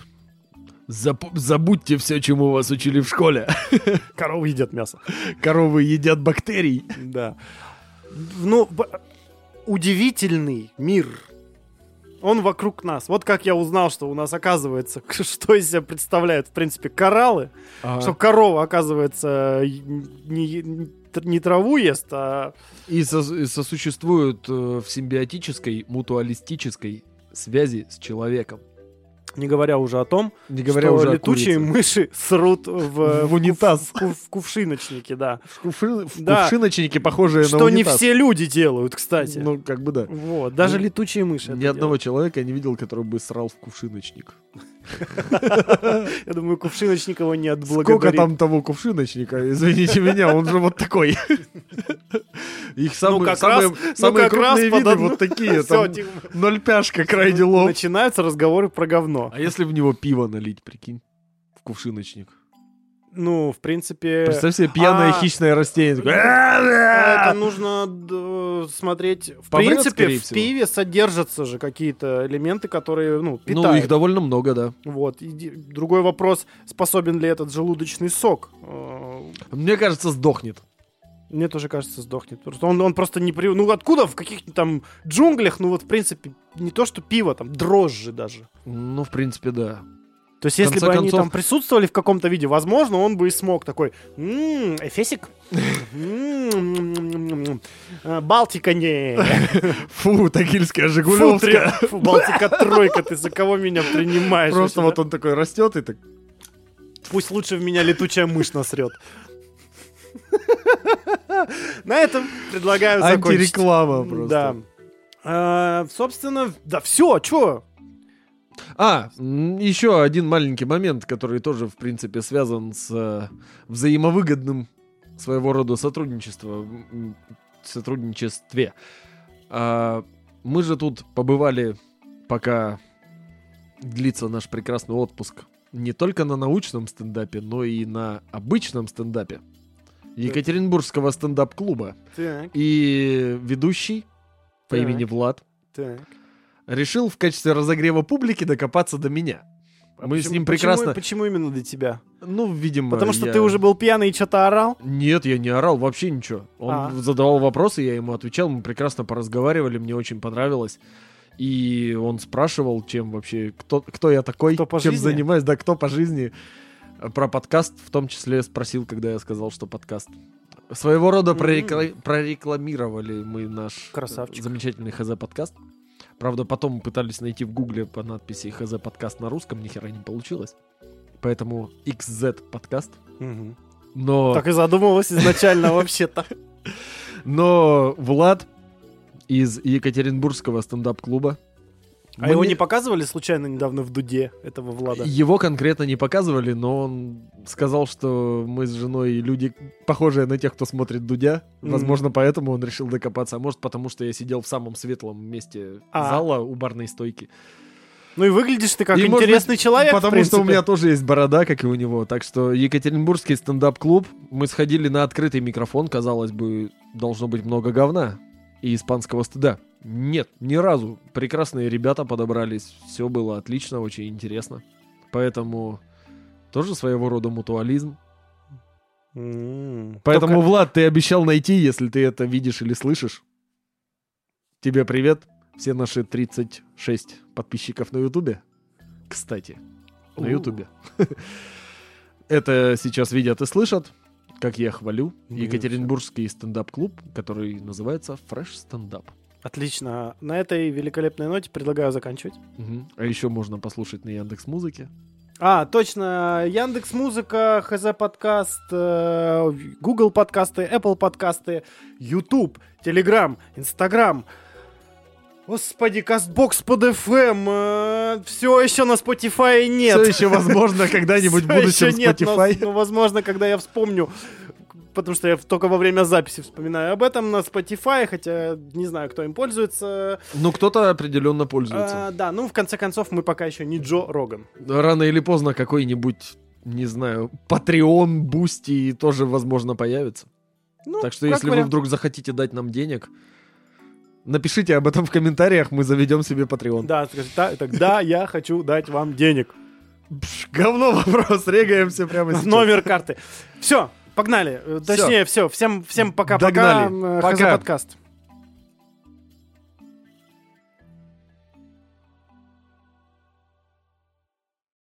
Запу- забудьте все, чему вас учили в школе. Коровы едят мясо. Коровы едят бактерий. Да. Ну, удивительный мир. Он вокруг нас. Вот как я узнал, что у нас оказывается, что из себя представляют, в принципе, кораллы. А, Что корова, оказывается, не- не траву ест, а... И, со- и сосуществуют э, в симбиотической, мутуалистической связи с человеком. Не говоря уже о том, Не говоря что уже летучие мыши срут в, В унитаз. В, куф- в кувшиночнике, да. В, кувши- в Да. кувшиночнике, похожие на Что не унитаз. все люди делают, кстати. Ну, как бы да. вот, даже Ну, летучие мыши. Ни одного человека я не видел, который бы срал в кувшиночник. Я думаю, кувшиночник его не отблагодарит. Сколько там того кувшиночника? Извините меня, он же вот такой. Их самые, как самые, раз- ну, самые как раз крупные под виды одну- вот такие. Там ноль пяшка, крайне лоб. Начинаются разговоры про говно. А если в него пиво налить, прикинь? В кувшиночник. Ну, в принципе... Представь себе пьяное А. хищное растение. такое, Это нужно д- смотреть. В Помрет, принципе, в пиве содержатся же какие-то элементы, которые, ну, питают. Ну, их довольно много, да. Вот. И другой вопрос, способен ли этот желудочный сок. Э, Мне кажется, сдохнет. Мне тоже кажется, сдохнет. Просто он, он просто не при... Ну, откуда в каких-то там джунглях, ну, вот, в принципе, не то, что пиво, там, дрожжи даже. Ну, в принципе, да. То есть, если бы они концов- там присутствовали в каком-то виде, возможно, он бы и смог такой, «М, эфесик, Балтика не, Фу, тагильская Жигулевская. фу, Балтика тройка, ты за кого меня принимаешь? Просто вот он такой растет и так... Пусть лучше в меня летучая мышь насрет. На этом предлагаю закончить. Антиреклама просто. Да. А, Собственно, да все, чё? А, еще один маленький момент, который тоже, в принципе, связан с э, взаимовыгодным своего рода сотрудничеством, сотрудничестве. А, мы же тут побывали, пока длится наш прекрасный отпуск, не только на научном стендапе, но и на обычном стендапе Екатеринбургского стендап-клуба. Так, И ведущий по Так. имени Влад так. Решил в качестве разогрева публики докопаться до меня. А Мы с почему- ним почему- прекрасно... Почему именно для тебя? Ну, видимо, Потому что я- ты уже был пьяный и что-то орал? Нет, я не орал, вообще ничего. Он А. задавал вопросы, я ему отвечал, мы прекрасно поразговаривали, мне очень понравилось. И он спрашивал, чем вообще, кто, кто я такой, Кто по чем жизни? занимаюсь, да, кто по жизни. Про подкаст в том числе спросил, когда я сказал, что подкаст. Своего рода прорекла- прорекламировали мы наш Красавчик. э, замечательный ХЗ подкаст. Правда, потом пытались найти в гугле по надписи ХЗ подкаст на русском, ни хера не получилось. Поэтому XZ подкаст. Мгм. Но, Так и задумывалась изначально вообще-то. но Влад из Екатеринбургского стендап-клуба. А его не показывали случайно недавно в Дуде, этого Влада? Его конкретно не показывали, но он сказал, что мы с женой люди, похожие на тех, кто смотрит Дудя. Мгм. Возможно, поэтому он решил докопаться. А может, потому что я сидел в самом светлом месте А. зала у барной стойки. Ну и выглядишь ты как И, интересный быть, человек, Потому что у меня тоже есть борода, как и у него. Так что Екатеринбургский стендап-клуб. Мы сходили на открытый микрофон. Казалось бы, должно быть много говна и испанского стыда. Нет, ни разу. Прекрасные ребята подобрались. Все было отлично, очень интересно. Поэтому тоже своего рода мутуализм. М, Поэтому, только- Влад, ты обещал найти, если ты это видишь или слышишь. Тебе привет. Все наши 36 подписчиков на Ютубе. Кстати, на У. Ютубе. Это сейчас видят и слышат, как я хвалю Ну, Екатеринбургский стендап-клуб, который называется Fresh Stand Up. Отлично. На этой великолепной ноте предлагаю заканчивать. Мгм. А еще можно послушать на Яндекс Музыке. А, точно, Яндекс Музыка, ХЗ подкаст, э, Google подкасты, Apple подкасты, YouTube, Telegram, Instagram. Господи, Кастбокс под FM, все еще на Spotify нет. Все еще возможно когда-нибудь в будущем ещё нет, но- Spotify. но, возможно, когда я вспомню, потому что я только во время записи вспоминаю об этом на Spotify, хотя не знаю, кто им пользуется. Ну, кто-то определенно пользуется. А, да, ну, в конце концов, мы пока еще не Джо Роган. Рано или поздно какой-нибудь, не знаю, Patreon, Boosty тоже, возможно, появится. Ну, так что если вы вариант. вдруг захотите дать нам денег, напишите об этом в комментариях, мы заведем себе Patreon. Да, скажи, да, тогда я хочу дать вам денег. Пш, говно вопрос, регаемся прямо сейчас. Номер карты. Все, погнали. Э, Точнее, все. Всем, всем пока-пока. Догнали. Э, Пока. ХЗ подкаст.